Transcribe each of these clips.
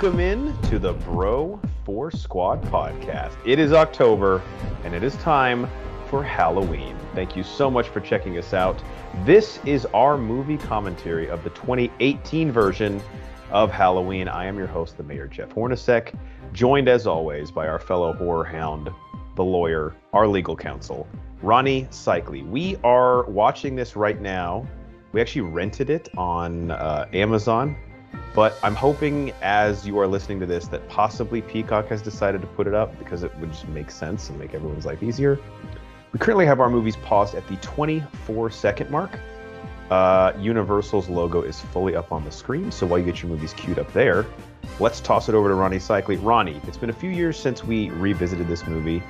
Welcome in to the Bro Force Squad podcast. It is October and it is time for Halloween. Thank you so much for checking us out. This is our movie commentary of the 2018 version of Halloween. I am your host, the Mayor Jeff Hornacek, joined as always by our fellow horror hound, the lawyer, our legal counsel, Ronnie Cycli. We are watching this right now. We actually rented it on uh, Amazon, but I'm hoping as you are listening to this that possibly Peacock has decided to put it up because it would just make sense and make everyone's life easier. We currently have our movies paused at the 24 second mark. Uh, Universal's logo is fully up on the screen, so while you get your movies queued up there, let's toss it over to Ronnie Cycli. Ronnie, it's been a few years since we revisited this movie.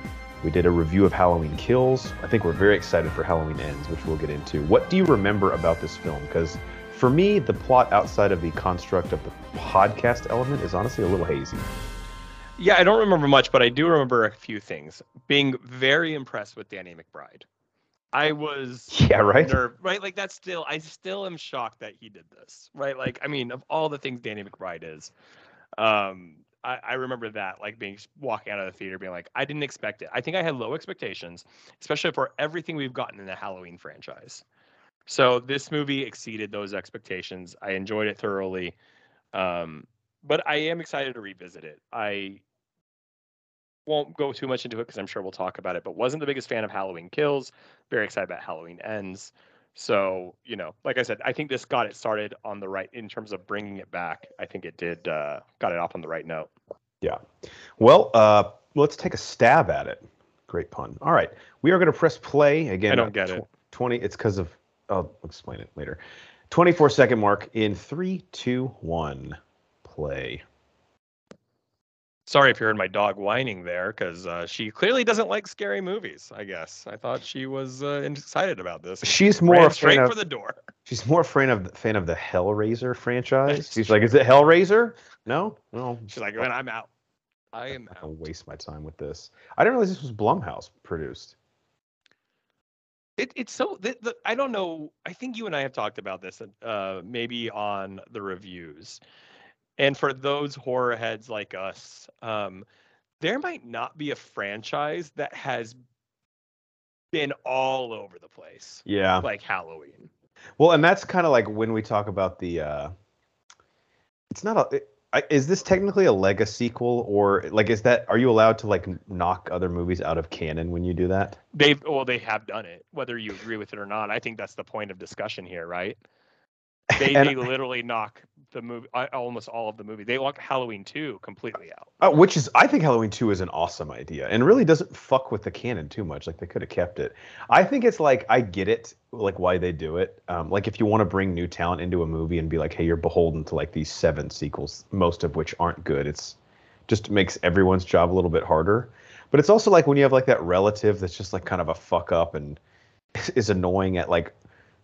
We did a review of Halloween Kills. I think we're very excited for Halloween Ends, which we'll get into. What do you remember about this film? Because for me, the plot outside of the construct of the podcast element is honestly a little hazy. Yeah, I don't remember much, but I do remember a few things. Being very impressed with Danny McBride. I was Yeah, right? nerve, right? Like that's still I still am shocked that he did this. Right? Like I mean, of all the things Danny McBride is, um, I, I remember that like being walking out of the theater being like, I didn't expect it. I think I had low expectations, especially for everything we've gotten in the Halloween franchise. So this movie exceeded those expectations. I enjoyed it thoroughly. Um, but I am excited to revisit it. I won't go too much into it because I'm sure we'll talk about it, but wasn't the biggest fan of Halloween Kills. Very excited about Halloween Ends. So, you know, like I said, I think this got it started on the right in terms of bringing it back. I think it did uh, got it off on the right note. Yeah. Well, uh, let's take a stab at it. Great pun. All right. We are going to press play again. I don't get tw- it. 20. It's because of, I'll explain it later. 24 second mark in three, two, one, play. Sorry if you heard my dog whining there because uh, she clearly doesn't like scary movies. I guess I thought she was uh, excited about this. She's more straight of, for the door. she's more fan of the fan of the Hellraiser franchise. She's like, is it Hellraiser? No, no. She's like, man, I'm out. I am not waste my time with this. I didn't realize this was Blumhouse produced. It, it's so the, the, I don't know. I think you and I have talked about this, uh, maybe on the reviews. And for those horror heads like us, um, there might not be a franchise that has been all over the place Yeah. like Halloween. Well, and that's kind of like when we talk about the. uh It's not a. It, I, is this technically a legacy sequel, or like is that? Are you allowed to like knock other movies out of canon when you do that? They've well, they have done it, whether you agree with it or not. I think that's the point of discussion here, right? They And- they literally knock the movie, almost all of the movie. They knock Halloween two completely out. Uh, which is, I think Halloween 2 is an awesome idea and really doesn't fuck with the canon too much. Like, they could have kept it. I think it's like, I get it, like, why they do it. Um, like, if you want to bring new talent into a movie and be like, hey, you're beholden to like these seven sequels, most of which aren't good, it's just makes everyone's job a little bit harder. But it's also like when you have like that relative that's just like kind of a fuck up and is annoying at like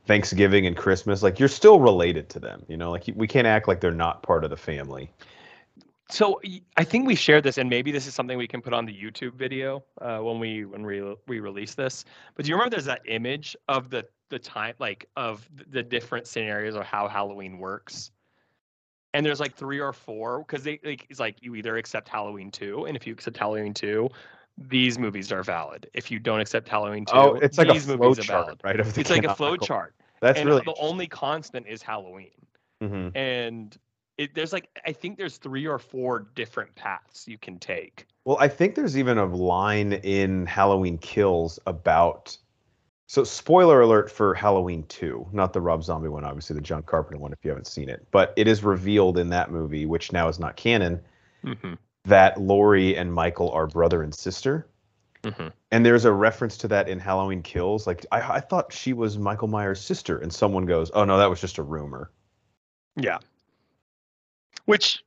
Thanksgiving and Christmas, like, you're still related to them, you know? Like, we can't act like they're not part of the family. So I think we shared this, and maybe this is something we can put on the YouTube video uh, when we when we we release this. But do you remember there's that image of the the time like of the different scenarios of how Halloween works? And there's like three or four because they like it's like you either accept Halloween two, and if you accept Halloween two, these movies are valid. If you don't accept Halloween two, Oh, it's like a these flow movies are chart, valid. right? It's like a flow chart, That's and really the only constant is Halloween hmm and it, there's like I think there's three or four different paths you can take. Well, I think there's even a line in Halloween Kills about. So, spoiler alert for Halloween 2, not the Rob Zombie one, obviously, the John Carpenter one, if you haven't seen it. But it is revealed in that movie, which now is not canon, Mm-hmm. That Laurie and Michael are brother and sister. Mm-hmm. And there's a reference to that in Halloween Kills. Like, I, I thought she was Michael Myers' sister. And someone goes, oh, no, that was just a rumor. Yeah. Which,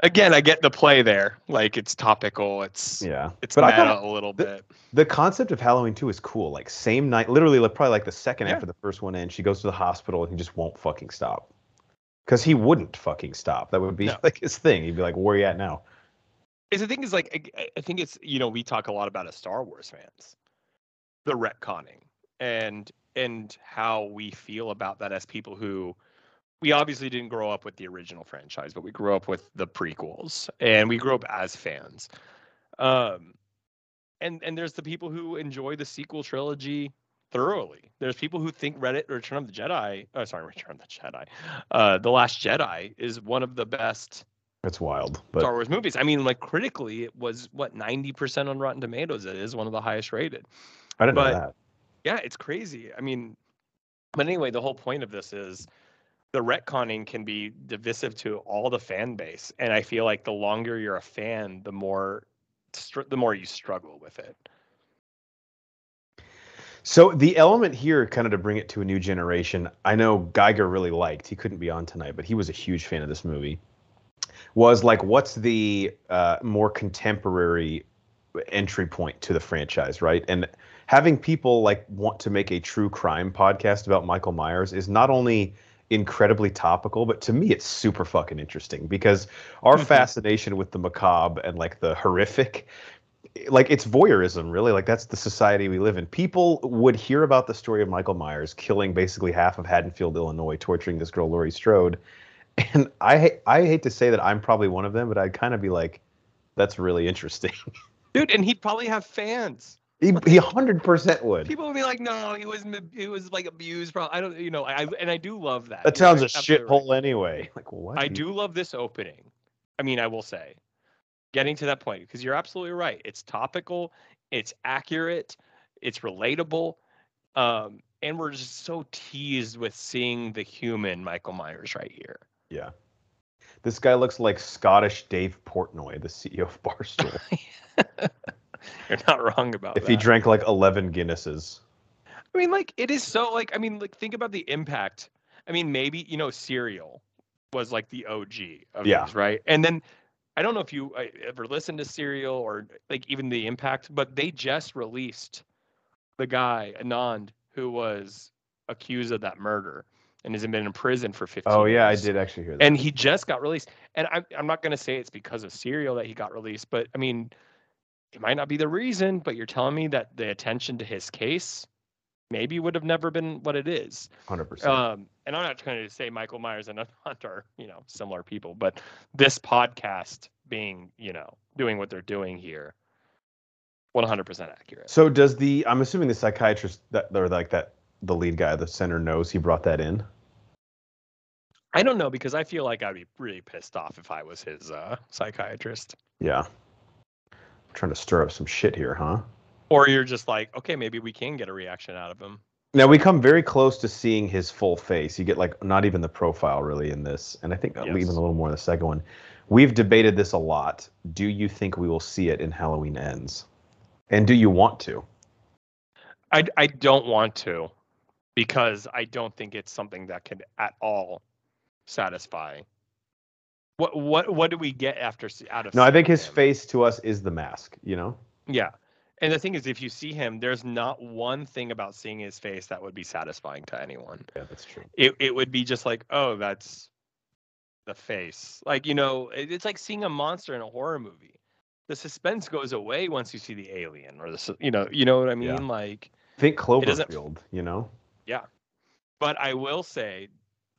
again, I get the play there. Like it's topical. It's Yeah. it's But I meta thought a little the- bit. The concept of Halloween 2 is cool. Like same night, literally like, probably like the second Yeah. after the first one ends, she goes to the hospital and he just won't fucking stop. Because he wouldn't fucking stop. That would be No. like his thing. He'd be like, "Where are you at now?" Is the thing is like I, I think it's you know we talk a lot about as Star Wars fans, the retconning and and how we feel about that as people who we obviously didn't grow up with the original franchise, but we grew up with the prequels, and we grew up as fans. Um, and and there's the people who enjoy the sequel trilogy thoroughly. There's people who think Reddit Return of the Jedi, oh sorry, Return of the Jedi, uh, The Last Jedi is one of the best It's wild, but Star Wars movies. I mean, like critically, it was what 90% on Rotten Tomatoes. It is one of the highest rated. I didn't but- know that. Yeah, it's crazy. I mean, but anyway, the whole point of this is the retconning can be divisive to all the fan base, and I feel like the longer you're a fan, the more the more you struggle with it. So the element here, kind of to bring it to a new generation, I know Geiger really liked. He couldn't be on tonight, but he was a huge fan of this movie. Was like, what's the uh, more contemporary entry point to the franchise, right? And having people like want to make a true crime podcast about Michael Myers is not only incredibly topical, but to me, it's super fucking interesting because our Mhm. fascination with the macabre and like the horrific like it's voyeurism really like that's the society we live in people would hear about the story of michael myers killing basically half of haddonfield illinois torturing this girl laurie strode and i i hate to say that i'm probably one of them but i'd kind of be like that's really interesting Dude, and he'd probably have fans. he, he 100% would People would be like, "No, he was he was like abused." Probably. I don't, you know. I and I do love that. that You're sounds a absolutely right. shithole anyway like what I do love this opening. I mean, I will say, getting to that point because you're absolutely right. It's topical, it's accurate, it's relatable, um, and we're just so teased with seeing the human Michael Myers right here. yeah this guy looks like scottish dave portnoy the ceo of barstool You're not wrong about if that. If he drank like 11 guinnesses I mean, like it is so like I mean, like think about the impact. I mean, maybe you know, Serial was like the OG of Yeah. these, right? And then I don't know if you uh, ever listened to Serial or like even the impact, but they just released the guy Adnan who was accused of that murder and has been in prison for 15 oh yeah i did actually hear that And he just got released. And I'm I'm not going to say it's because of Serial that he got released, but I mean, it might not be the reason, but you're telling me that the attention to his case maybe would have never been what it is. 100% Um, and I'm not trying to say Michael Myers and Hunt are, you know, similar people, but this podcast being, you know, doing what they're doing here, 100% accurate. So does the I'm assuming the psychiatrist that or like that the lead guy, the center knows he brought that in. I don't know because I feel like I'd be really pissed off if I was his uh, psychiatrist. Yeah. trying to stir up some shit here, huh? Or you're just like, okay, maybe we can get a reaction out of him. Now we come very close to seeing his full face. You get like not even the profile really in this, and I think Yes. even a little more in the second one. We've debated this a lot. Do you think we will see it in Halloween Ends? And do you want to? I, I don't want to because I don't think it's something that can at all satisfy. What what what do we get after out of? No, I think his him? face to us is the mask. You know. Yeah, and the thing is, if you see him, there's not one thing about seeing his face that would be satisfying to anyone. Yeah, that's true. It it would be just like, oh, that's the face. Like you know, it- it's like seeing a monster in a horror movie. The suspense goes away once you see the alien or the you know you know what I mean. Yeah. Like, Think Cloverfield. You know. Yeah, but I will say,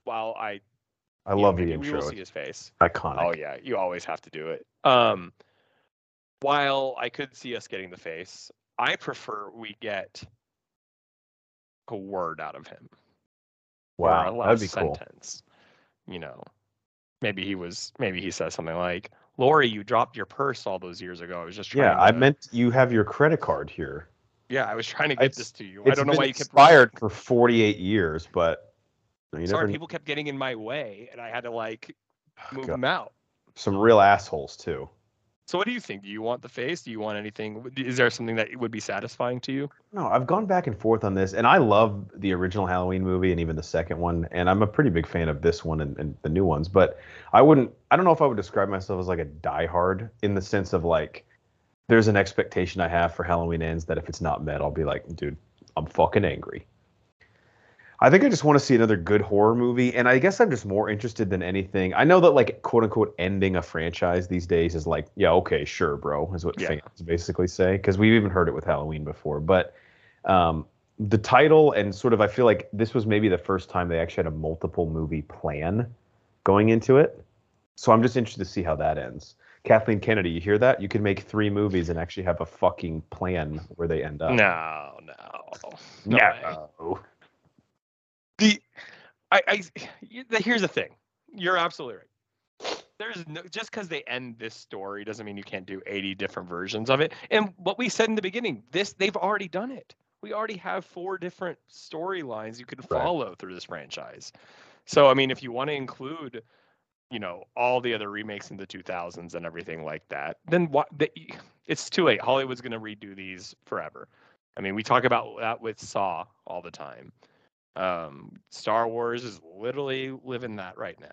while I I love the maybe we will see his face. iconic. Oh yeah, you always have to do it. Um, while I could see us getting the face, I prefer we get a word out of him. wow, that'd be last cool. sentence. You know, maybe he was. Maybe he says something like, "Lori, you dropped your purse all those years ago. I was just trying." Yeah, I meant you have your credit card here. Yeah, I was trying to get It's- this to you. I don't know why you kept expired for 48 years, but you never Sorry, kn- people kept getting in my way, and I had to like oh, move God, them out. some real assholes too. So, what do you think? Do you want the face? Do you want anything? Is there something that would be satisfying to you? No, I've gone back and forth on this, and I love the original Halloween movie and even the second one, and I'm a pretty big fan of this one and, and the new ones. But I wouldn't, I don't know if I would describe myself as like a diehard in the sense of like, there's an expectation I have for Halloween ends that if it's not met, I'll be like, dude, I'm fucking angry. I think I just want to see another good horror movie, and I guess I'm just more interested than anything. I know that like quote unquote ending a franchise these days is like, yeah, okay, sure, bro, is what Yeah. fans basically say because we've even heard it with Halloween before. But um, the title and sort of I feel like this was maybe the first time they actually had a multiple movie plan going into it. So I'm just interested to see how that ends. Kathleen Kennedy, you hear that? You can make three movies and actually have a fucking plan where they end up. No, no, no. I, I, the- here's the thing. You're absolutely right. There's no just because they end this story doesn't mean you can't do 80 different versions of it. And what we said in the beginning, this they've already done it. We already have four different storylines you could Right. follow through this franchise. So I mean, if you want to include, you know, all the other remakes in the 2000s and everything like that, then what? The, it's too late. Hollywood's going to redo these forever. I mean, we talk about that with Saw all the time. Um, Star Wars is literally living that right now.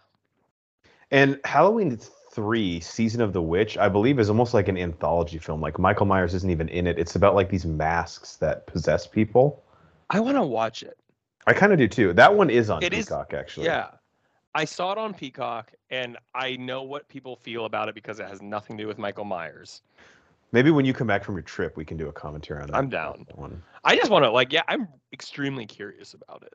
And Halloween 3, Season of the Witch, I believe is almost like an anthology film. Like Michael Myers isn't even in it. It's about like these masks that possess people. I want to watch it. I kind of do too. That one is on It is- Peacock actually. Yeah. I saw it on Peacock and I know what people feel about it because it has nothing to do with Michael Myers. Maybe when you come back from your trip, we can do a commentary on that. I'm down. One. I just want to like yeah, I'm extremely curious about it.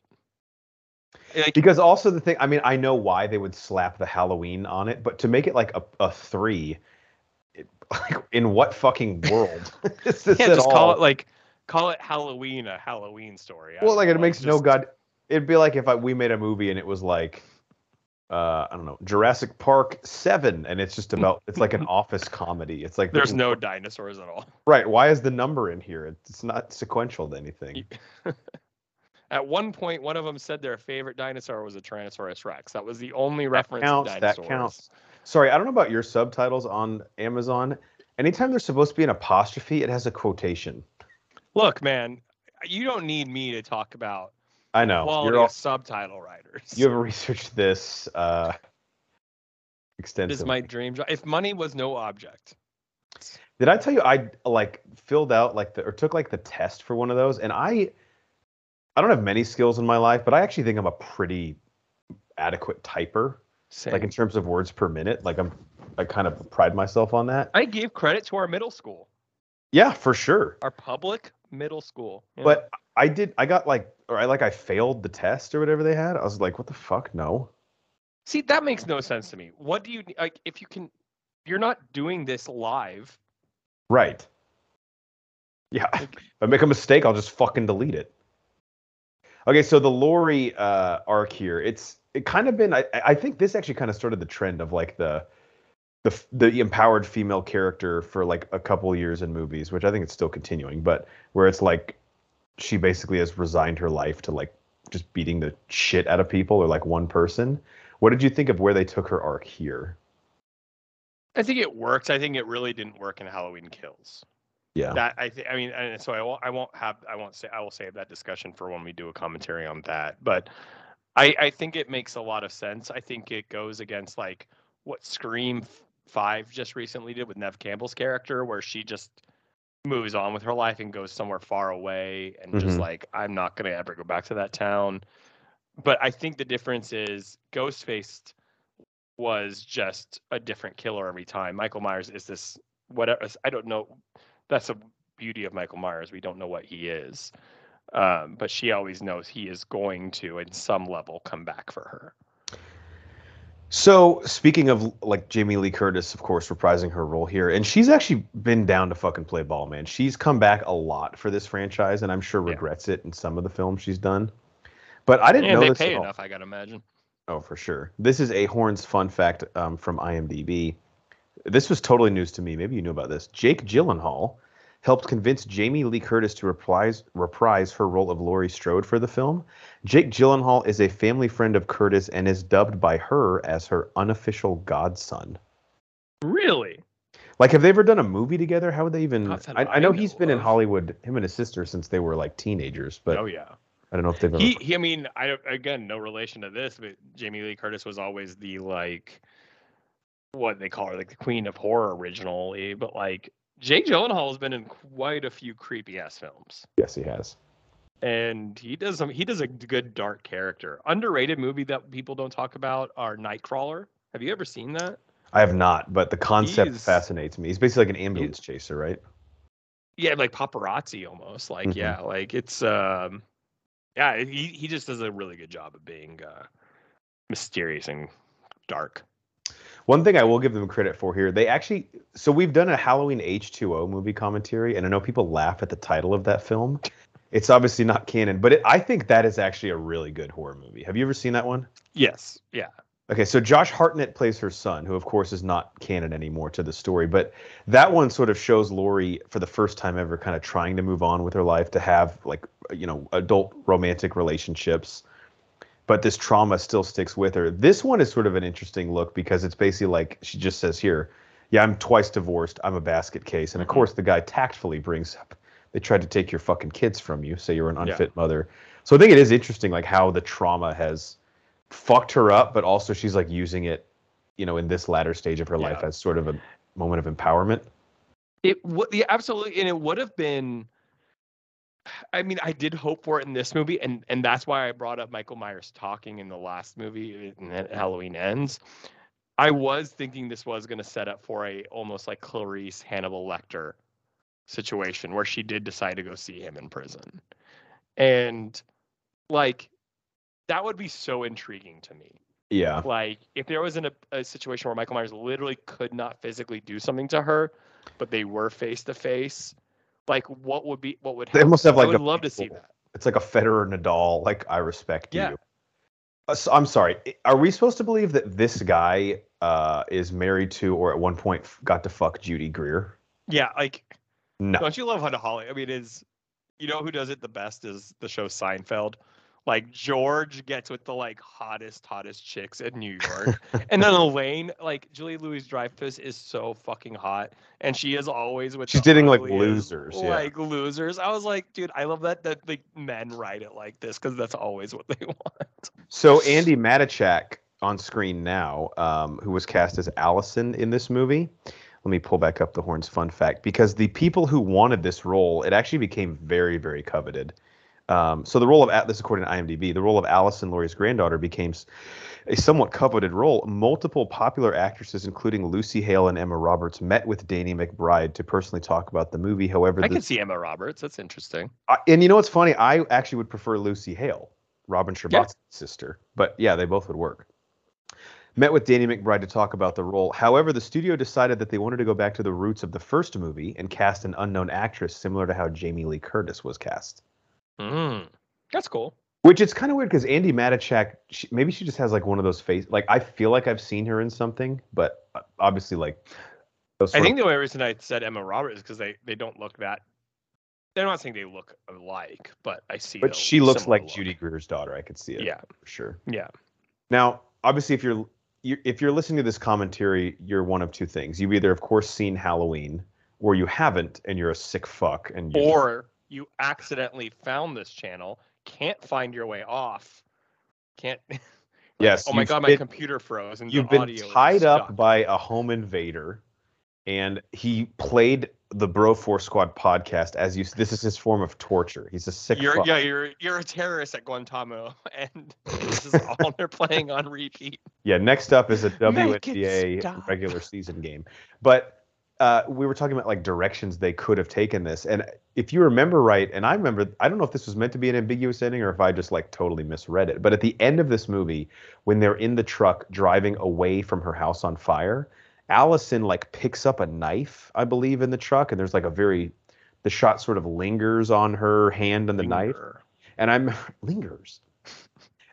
Like Because also the thing, I mean, I know why they would slap the Halloween on it, but to make it like a, a three, it, like in what fucking world is this yeah, just all? call it like call it Halloween a Halloween story. I well, like know, it makes no just- god. It'd be like if I, we made a movie and it was like, uh, I don't know, Jurassic Park Seven, and it's just about it's like an office comedy. It's like There's no dinosaurs at all. right. Why is the number in here? It's not sequential to anything. At one point, one of them said their favorite dinosaur was a Tyrannosaurus Rex. That was the only That reference counts, that counts. Sorry, I don't know about your subtitles on Amazon. Anytime there's supposed to be an apostrophe, it has a quotation. Look, man, you don't need me to talk about I know. quality You're all, subtitle writers. you have researched this uh, extensively. is my dream job. If money was no object, Did I tell you I like filled out like the or took like the test for one of those, and I I don't have many skills in my life, but I actually think I'm a pretty adequate typer, same. like in terms of words per minute. Like I'm I kind of pride myself on that. I gave credit to our middle school, Yeah, for sure. our public middle school. Yeah. But I did I got like or I like I failed the test or whatever they had. I was like, what the fuck? No. see, that makes no sense to me. What do you like? If you can, you're not doing this live. Right. Yeah. Like- If I make a mistake, I'll just fucking delete it. Okay, so the Lori uh, arc here, it's it kind of been. I, I think this actually kind of started the trend of like the the the empowered female character for like a couple years in movies, which I think it's still continuing, but where it's like she basically has resigned her life to like just beating the shit out of people or like one person. What did you think of where they took her arc here? I think it works. I think it really didn't work in Halloween Kills. Yeah. That I think. I mean, and so I won't. I won't have. I won't say. I will save that discussion for when we do a commentary on that. But I, I think it makes a lot of sense. I think it goes against like what Scream Five just recently did with Nev Campbell's character, where she just moves on with her life and goes somewhere far away and just Mhm. like I'm not gonna ever go back to that town. But I think the difference is Ghostface was just a different killer every time. Michael Myers is this whatever I don't know. That's the beauty of Michael Myers. We don't know what he is. Um, but she always knows he is going to, in some level, come back for her. So speaking of like Jamie Lee Curtis, of course, reprising her role here, and she's actually been down to fucking play ball, man. She's come back a lot for this franchise, and I'm sure Yeah. regrets it in some of the films she's done. But I didn't And know they this pay enough, I gotta imagine. Oh, for sure. This is a Horns fun fact um, from IMDb. This was totally news to me. Maybe you knew about this. Jake Gyllenhaal helped convince Jamie Lee Curtis to reprise, reprise her role of Laurie Strode for the film. Jake Gyllenhaal is a family friend of Curtis and is dubbed by her as her unofficial godson. Really? Like, have they ever done a movie together? How would they even? I, I I know he's been in. Hollywood, him and his sister, since they were like teenagers, but oh yeah. I don't know if they've ever. He, he, I mean, I again, no relation to this, but Jamie Lee Curtis was always the like, what they call her, like the queen of horror originally. But like, Jake Gyllenhaal has been in quite a few creepy ass films, yes, he has. and he does some. He does a good dark character. Underrated movie that people don't talk about are Nightcrawler. Have you ever seen that? I have not, but the concept He's- fascinates me. He's basically like an ambulance chaser, right? yeah, like paparazzi almost. Like Mhm. yeah, like it's um, yeah, he he just does a really good job of being uh, mysterious and dark. One thing I will give them credit for here, they actually so we've done a Halloween H2O movie commentary, and I know people laugh at the title of that film. It's obviously not canon, but it, I think that is actually a really good horror movie. Have you ever seen that one? Yes, yeah, Okay, so Josh Hartnett plays her son, who of course is not canon anymore to the story, but that one sort of shows Laurie for the first time ever kind of trying to move on with her life, to have like you know adult romantic relationships, but this trauma still sticks with her. This one is sort of an interesting look because it's basically like she just says here, "Yeah, I'm twice divorced. I'm a basket case," and of Mhm. course the guy tactfully brings up they tried to take your fucking kids from you, so you're an Yeah. unfit mother. So I think it is interesting like how the trauma has fucked her up, but also she's like using it, you know, in this latter stage of her life as sort of a moment of empowerment. it would yeah, absolutely, and it would have been. I mean, I did hope for it in this movie, and and that's why I brought up Michael Myers talking in the last movie, uh, and then Halloween ends. I was thinking this was going to set up for a almost like Clarice Hannibal Lecter situation where she did decide to go see him in prison, and like that would be so intriguing to me. Yeah. Like if there was in a, a situation where Michael Myers literally could not physically do something to her, but they were face to face, like what would be what would They must have like I would a love to see that. It's like a Federer Nadal, like I respect Yeah. you. Uh, so, I'm sorry. Are we supposed to believe that this guy uh, is married to, or at one point got to fuck Judy Greer? Yeah, like No. don't you love how Holly? I mean, is you know who does it the best is the show Seinfeld. Like George gets with the like hottest, hottest chicks in New York, and then Elaine, like Julie Louis-Dreyfus, is so fucking hot, and she is always with. She's the dating, like, losers, yeah. Like losers. I was like, dude, I love that that like men write it like this because that's always what they want. So Andi Matichak on screen now, um, who was cast as Allison in this movie. Let me pull back up the horns. Fun fact: because the people who wanted this role, it actually became very, very coveted. Um, so the role of this, according to IMDb, the role of Allison, Laurie's granddaughter, became a somewhat coveted role. Multiple popular actresses, including Lucy Hale and Emma Roberts, met with Danny McBride to personally talk about the movie. However, I the can see Emma Roberts. That's interesting. I- and you know what's funny? I actually would prefer Lucy Hale, Robin Scherbatsky's sister. But yeah, they both would work. Met with Danny McBride to talk about the role. However, the studio decided that they wanted to go back to the roots of the first movie and cast an unknown actress similar to how Jamie Lee Curtis was cast. Mm, that's cool. Which it's kind of weird because Andi Matichak, she, maybe she just has like one of those face. Like I feel like I've seen her in something, but uh, obviously like. Those I think of- the only reason I said Emma Roberts is because they they don't look that. They're not saying they look alike, but I see. but she looks like look. Judy Greer's daughter. I could see it. Yeah, for sure. yeah. Now, obviously, if you're, you if you're listening to this commentary, you're one of two things. You've either, of course, seen Halloween, or you haven't, and you're a sick fuck. And you Or you accidentally found this channel, can't find your way off, can't. yes, oh my god, my been- computer froze and You've the been audio tied up by a home invader, and he played the Bro Force Squad podcast as you. This is his form of torture. He's a sick You're fuck. yeah, you're you're a terrorist at Guantanamo, and this is all they're playing on repeat. Yeah, next up is a Make WNBA regular season game. But uh, we were talking about like directions they could have taken this. And if you remember right, and I remember, I don't know if this was meant to be an ambiguous ending or if I just like totally misread it. But at the end of this movie, when they're in the truck driving away from her house on fire, Allison like picks up a knife, I believe, in the truck. And there's like a very, the shot sort of lingers on her hand and the knife and I'm lingers.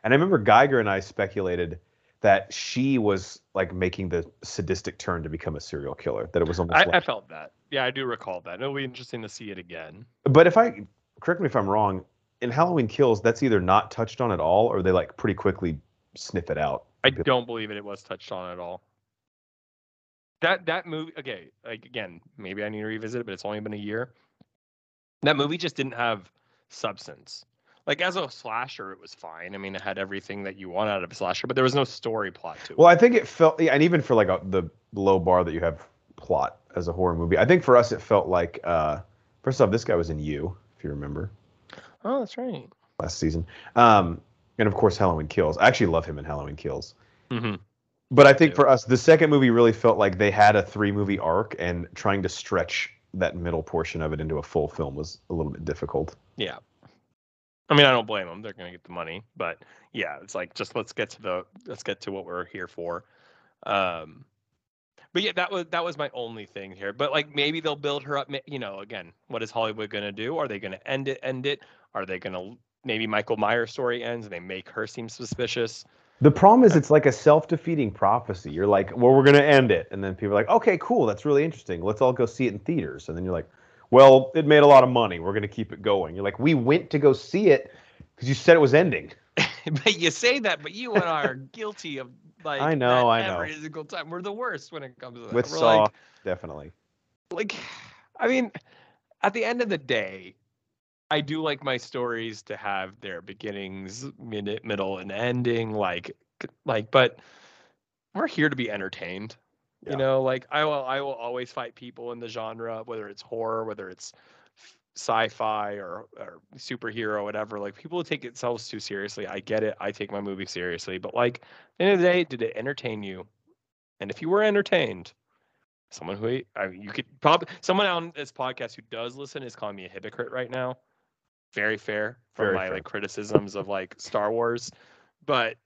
And I remember Geiger and I speculated that she was like making the sadistic turn to become a serial killer. That it was almost I, like. I felt that. Yeah, I do recall that. It'll be interesting to see it again. But if I correct me if I'm wrong, in Halloween Kills, that's either not touched on at all, or they like pretty quickly sniff it out. I don't believe it, it was touched on at all. That that movie okay, like again, maybe I need to revisit it, but it's only been a year. That movie just didn't have substance. Like as a slasher, it was fine. I mean, it had everything that you want out of a slasher, but there was no story plot to it. Well, I think it felt, yeah, and even for like a, the low bar that you have plot as a horror movie, I think for us it felt like. uh First off, this guy was in You, if you remember. oh, that's right. last season. Um, and of course, Halloween Kills. I actually love him in Halloween Kills. hmm But I think too. for us, the second movie really felt like they had a three movie arc and trying to stretch that middle portion of it into a full film was a little bit difficult. Yeah. I mean, I don't blame them. They're going to get the money, but yeah, it's like just let's get to the let's get to what we're here for. Um, but yeah, that was that was my only thing here. But like maybe they'll build her up. You know, again, what is Hollywood going to do? Are they going to end it? End it? Are they going to maybe Michael Myers' story ends and they make her seem suspicious? The problem is it's like a self-defeating prophecy. You're like, well, we're going to end it, and then people are like, okay, cool, that's really interesting. Let's all go see it in theaters, and then you're like, well, it made a lot of money. We're going to keep it going. You're like, we went to go see it because you said it was ending. but you say that, but you and I are guilty of like I know, I know. every single time. We're the worst when it comes to that. With We're Saw, like, definitely. like, I mean, at the end of the day, I do like my stories to have their beginnings, mid, middle, and ending. Like, like, but we're here to be entertained. Yeah. You know, like I will, I will always fight people in the genre, whether it's horror, whether it's sci-fi or, or superhero, whatever. Like people take themselves too seriously. I get it. I take my movie seriously, but like at the end of the day, did it entertain you? And if you were entertained, someone who I mean, you could probably someone on this podcast who does listen is calling me a hypocrite right now. Very fair for Very my fair. like criticisms of like Star Wars, but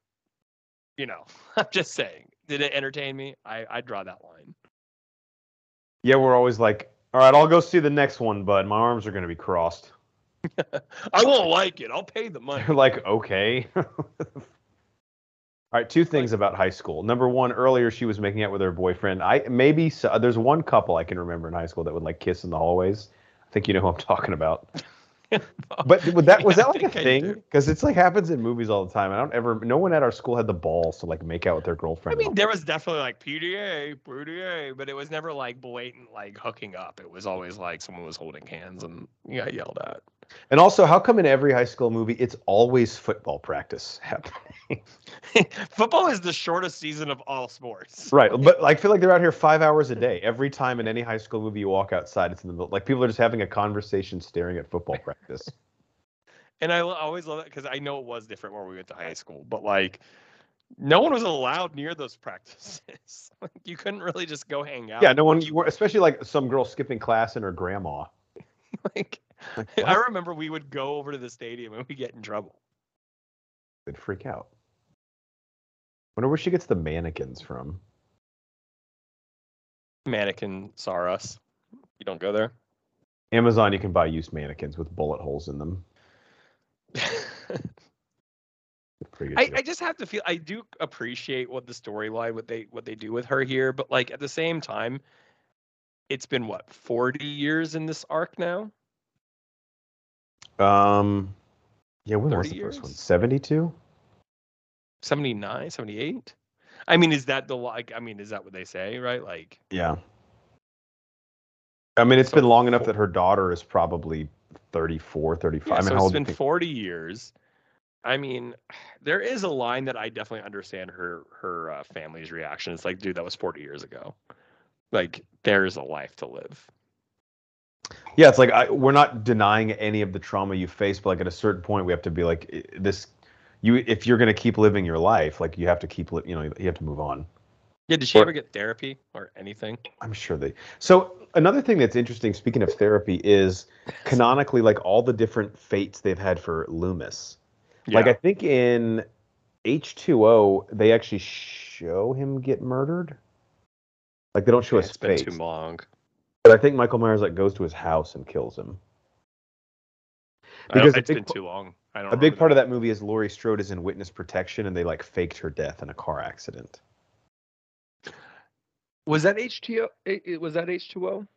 you know, I'm just saying, did it entertain me? I I draw that line. Yeah, we're always like, all right, I'll go see the next one, but my arms are going to be crossed. I won't like it. I'll pay the money. You're like, okay. All right, two things about high school. Number one, earlier she was making out with her boyfriend. I maybe so, there's one couple I can remember in high school that would like kiss in the hallways. I think you know who I'm talking about. But that was that like a thing? Because it's like happens in movies all the time. I don't ever. No one at our school had the balls to like make out with their girlfriend. I mean, there was definitely like PDA, PDA, but it was never like blatant like hooking up. It was always like someone was holding hands and you got yelled at. And also, how come in every high school movie it's always football practice happening? Football is the shortest season of all sports. Right, but I feel like they're out here five hours a day. Every time in any high school movie you walk outside, it's in the middle. Like people are just having a conversation, staring at football practice. And I always love it because I know it was different where we went to high school, but like no one was allowed near those practices. like, you couldn't really just go hang out. yeah, no one, You- were especially like some girl skipping class and her grandma. like, Like, I remember we would go over to the stadium and we get in trouble. They'd freak out. Wonder where she gets the mannequins from. Mannequin saw us. You don't go there. Amazon, you can buy used mannequins with bullet holes in them. I. I just have to feel I do appreciate what the storyline what they what they do with her here, but like at the same time, it's been what 40 years in this arc now. Um, yeah, when was 30 the first one? years? 72? 79, 78. I mean, is that the like? I mean, is that what they say? Right? Like, Yeah. I mean, it's So been long enough that her daughter is probably 34, 35. yeah, I mean, so it's old do you been think- 40 years. I mean, there is a line that I definitely understand her her uh, family's reaction. It's like, dude, that was 40 years ago. Like, there's a life to live. Yeah, it's like I, we're not denying any of the trauma you face, but like at a certain point, we have to be like this. You, if you're gonna keep living your life, like you have to keep, li- you know, you have to move on. Yeah, did she Or- ever get therapy or anything? I'm sure they. So another thing that's interesting, speaking of therapy, is canonically like all the different fates they've had for Loomis. Like I think in H2O, they actually show him get murdered. Like they don't show Yeah, his it's been too long. But I think Michael Myers like goes to his house and kills him. I don't- Because a it's big been pa- too long. I don't. A big part of that movie is Laurie Strode is in witness protection, and they like faked her death in a car accident. was that H2O. Was that H2O?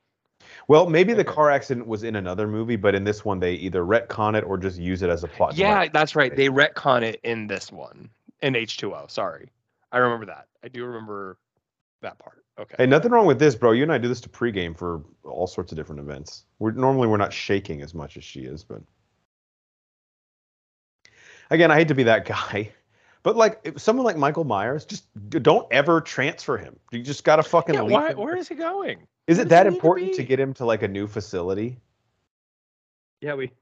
Well, maybe the car accident was in another movie, but in this one they either retcon it or just use it as a plot. Yeah, device. that's right. They retcon it in this one in H2O. Sorry, I remember that. I do remember that part. Okay. Hey, nothing wrong with this, bro. You and I do this to pregame for all sorts of different events. We're normally we're not shaking as much as she is, but again, I hate to be that guy, but like if someone like Michael Myers, just don't ever transfer him. You just gotta fucking. yeah, leave why, him. where is he going? Is where it that need to important to get him to like a new facility? Yeah, we.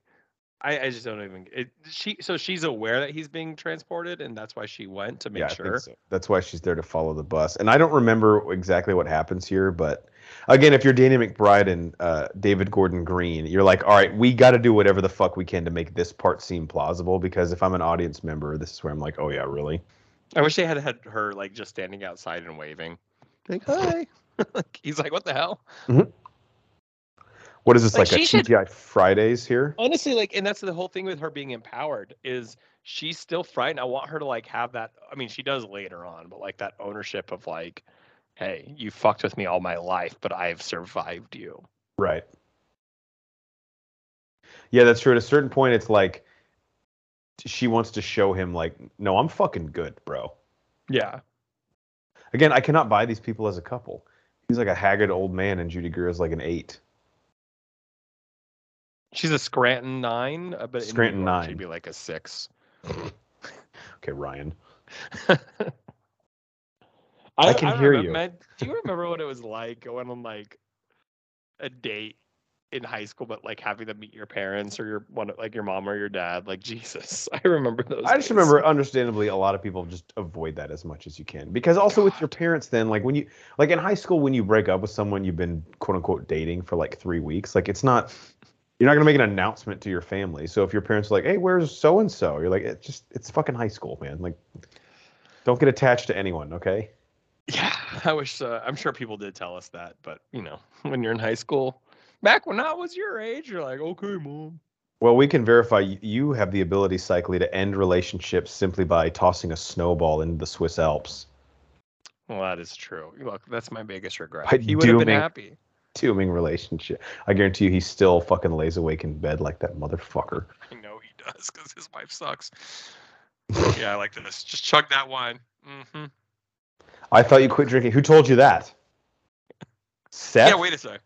I, I just don't even. It, she so she's aware that he's being transported, and that's why she went to make yeah, sure. so. That's why she's there to follow the bus. And I don't remember exactly what happens here, but Again, if you're Danny McBride and uh, David Gordon Green, you're like, all right, we got to do whatever the fuck we can to make this part seem plausible. Because if I'm an audience member, this is where I'm like, oh yeah, really? I wish they had had her like just standing outside and waving. Like, hi. he's like, what the hell? What is this Like, like, a she should- TGI Fridays here? Honestly, like, and that's the whole thing with her being empowered is she's still frightened. I want her to like have that. I mean, she does later on, but like that ownership of like, hey, you fucked with me all my life, but I've survived you. Right. Yeah, that's true. At a certain point, it's like she wants to show him, like, no, I'm fucking good, bro. Yeah. Again, I cannot buy these people as a couple. He's like a haggard old man, and Judy Greer is like an eight. She's a Scranton nine, uh, but Scranton York, nine. She'd be like a six. Okay, Ryan. I, I can don't hear remem- you. man, do you remember what it was like going on like a date in high school, but like having to meet your parents or your one like your mom or your dad? Like Jesus, I remember those. I just days. remember, understandably, a lot of people just avoid that as much as you can because also with your parents, then like when you like in high school when you break up with someone you've been quote unquote dating for like three weeks, like it's not you're not gonna make an announcement to your family. So if your parents are like, "Hey, where's so and so?" You're like, "It's just it's fucking high school, man. Like, don't get attached to anyone, okay?" Yeah, I wish. Uh, I'm sure people did tell us that, but you know, when you're in high school, back when I was your age, you're like, okay, mom. Well, we can verify you have the ability, Cycly, to end relationships simply by tossing a snowball into the Swiss Alps. Well, that is true. Look, that's my biggest regret. By he would have been happy. Dooming relationship. I guarantee you, he still fucking lays awake in bed like that motherfucker. I know he does because his wife sucks. yeah, I like this. Just chug that wine. Mm-hmm. I thought you quit drinking. Who told you that? Seth? Yeah, wait a sec.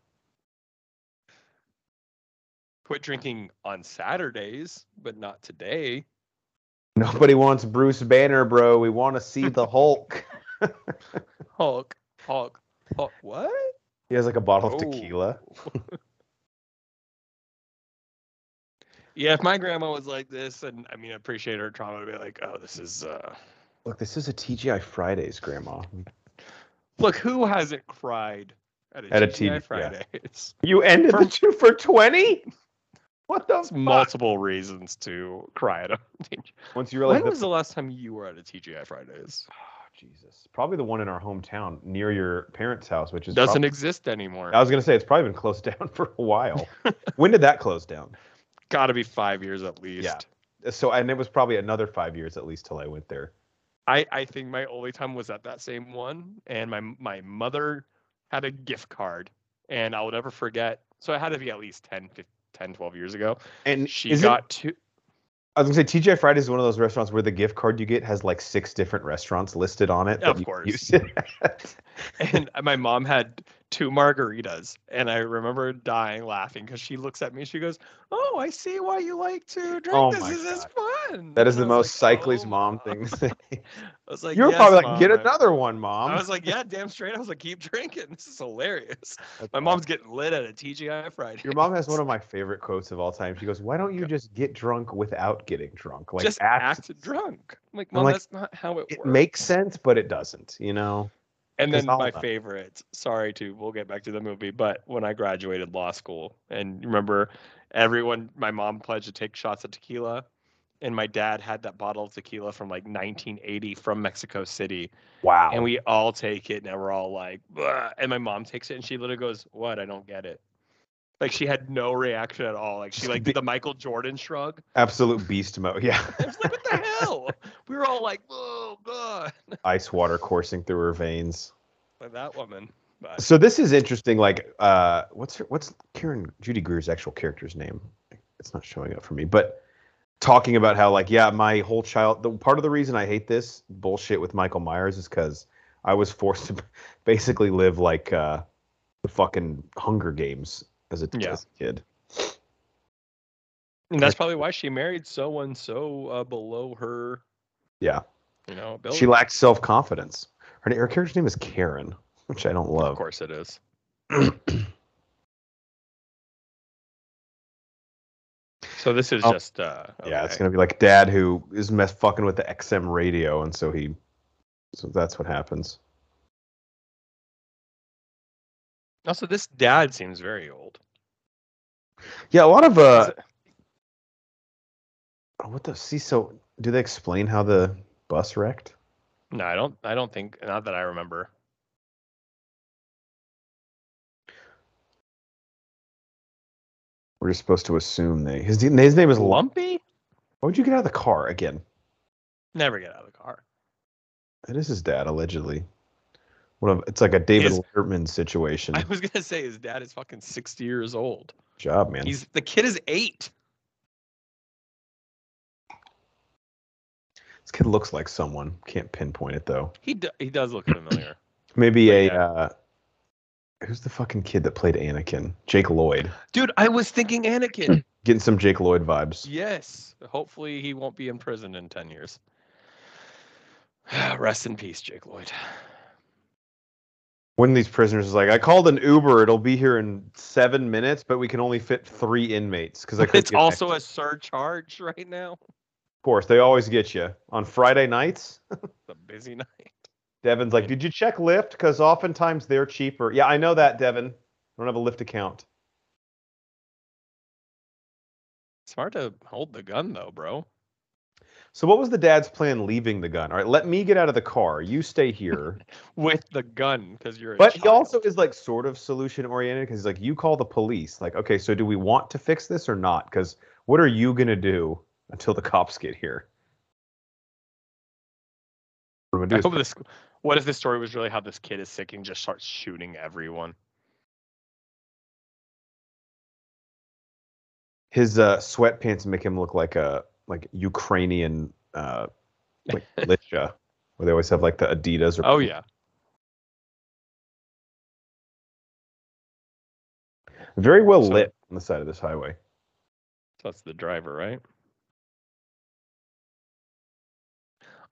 Quit drinking on Saturdays, but not today. Nobody wants Bruce Banner, bro. We want to see the Hulk. Hulk, Hulk, Hulk. What? He has like a bottle of Oh. tequila. Yeah, if my grandma was like this, and I mean, I appreciate her trauma to be like, oh, this is. uh Look, this is a TGI Fridays, Grandma. Look, who hasn't cried at a, At a TGI yeah. Fridays? You ended For- the two for 20 What the fuck? multiple reasons to cry at a. TGI. Once you realize when was the last time you were at a TGI Fridays? Jesus. Probably the one in our hometown near your parents' house, which is Doesn't prob- exist anymore. I was gonna say it's probably been closed down for a while. when did that close down? Got to be five years at least. Yeah. So and it was probably another five years at least till I went there. I, I think my only time was at that same one, and my my mother had a gift card, and I'll never forget. So it had to be at least 10, 15, 10 12 years ago. And She is it- got two. I was gonna say TGI Fridays is one of those restaurants where the gift card you get has like six different restaurants listed on it. Of course. use it at. and my mom had two margaritas and i remember dying laughing because she looks at me she goes oh i see why you like to drink Oh this this is fun that is the most like, Cycly's "Oh, mom Mom." thing to say. i was like you're "Yes, probably like, Mom." get another one, mom. I was like, yeah, damn straight. I was like, keep drinking. This is hilarious. That's My awesome. mom's getting lit at a TGI Friday. Your mom has one of my favorite quotes of all time. She goes, "Why don't you just get drunk without getting drunk? Like just act, drunk. I'm like, I'm mom, like, that's not how it, works It works. makes sense, but it doesn't. You know? And then my favorite, sorry to, we'll get back to the movie, but when I graduated law school, and remember, everyone, my mom pledged to take shots of tequila, and my dad had that bottle of tequila from like 1980 from Mexico City, Wow. and we all take it, and we're all like, "Bleh," and my mom takes it, and she literally goes, "What? I don't get it." Like she had no reaction at all. Like she like did the Michael Jordan shrug. Absolute beast mode. Yeah. I was like, "What the hell?" We were all like, "Oh god!" Ice water coursing through her veins. Like that woman. But So this is interesting. Like, uh, what's her, what's Karen Judy Greer's actual character's name? It's not showing up for me. But talking about how, like, yeah, my whole child. The part of the reason I hate this bullshit with Michael Myers is because I was forced to basically live like uh, the fucking Hunger Games as a, Yeah. as a kid. And that's probably why she married someone so uh, below her, Yeah, you know, ability. she lacked self confidence. Her, her character's name is Karen, which I don't love. Of course it is. So this is Oh. just uh Yeah, it's gonna be like dad who is mess fucking with the XM radio, and so he, so that's what happens. Also, this dad seems very old. Yeah, a lot of uh, oh, what the see? So, do they explain how the bus wrecked? No, I don't. I don't think. Not that I remember. We're just supposed to assume they his his name is Lumpy? Why would you get out of the car again? Never get out of the car. That is his dad, allegedly. One of it's like a David His- Letterman situation. I was gonna say his dad is fucking sixty years old. Job, man. He's the kid is eight. This kid looks like someone. Can't pinpoint it though. He do, he does look familiar. Maybe But a yeah. uh, who's the fucking kid that played Anakin? Jake Lloyd. Dude, I was thinking Anakin. Getting some Jake Lloyd vibes. yes. Hopefully he won't be in prison in ten years. Rest in peace, Jake Lloyd. One of these prisoners is like, I called an Uber. It'll be here in seven minutes, but we can only fit three inmates because It's also next- a surcharge right now. Of course, they always get you on Friday nights. It's a busy night. Devin's like, did you check Lyft? Because oftentimes they're cheaper. Yeah, I know that, Devin. I don't have a Lyft account. Smart to hold the gun though, bro. So what was the dad's plan leaving the gun? All right, let me get out of the car. You stay here. With the gun, because you're. But he also is like sort of solution oriented because he's like, you call the police. Like, okay, so do we want to fix this or not? Because what are you gonna do until the cops get here? What I hope is this. What if this story was really how this kid is sick and just starts shooting everyone? his uh, sweatpants make him look like a like Ukrainian uh, like militia, where they always have like the Adidas or Oh yeah. very well So- lit on the side of this highway. So that's the driver, right?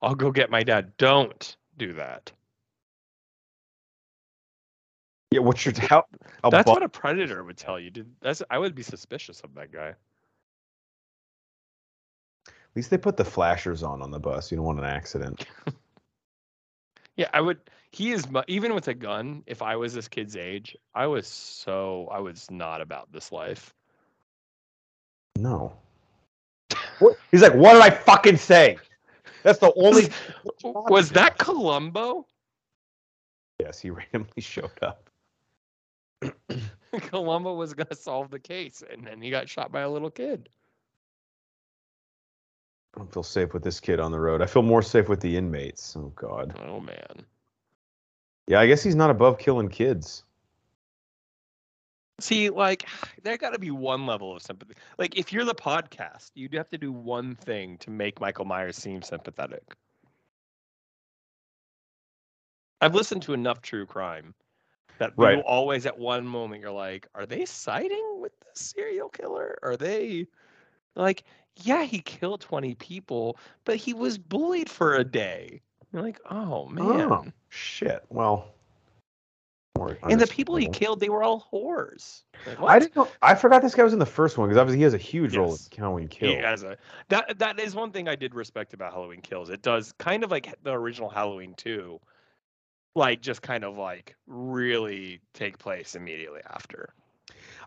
I'll go get my dad. Don't do that. Yeah, what's your how That's what a predator would tell you. Dude, that's I would be suspicious of that guy. At least they put the flashers on on the bus. You don't want an accident. Yeah, I would. He is even with a gun. If I was this kid's age, I was so I was not about this life. No. What? He's like, what did I fucking say? That's the only. Was that Columbo? yes, he randomly showed up. Columbo was gonna solve the case, and then he got shot by a little kid. I don't feel safe with this kid on the road. I feel more safe with the inmates. Oh God. Oh man. Yeah, I guess he's not above killing kids. See, like there got to be one level of sympathy. Like if you're the podcast, you'd have to do one thing to make Michael Myers seem sympathetic. I've listened to enough true crime that Right. you always at one moment you're like, are they siding with the serial killer? Are they like, yeah, he killed 20 people, but he was bullied for a day. You're like, oh, oh man. Oh, shit. Well. and the people he killed, they were all whores. Like, I didn't know. I forgot this guy was in the first one because obviously he has a huge role in Yes. Halloween He has a that that is one thing I did respect about Halloween Kills. It does kind of like the original Halloween 2, like just kind of like really take place immediately after.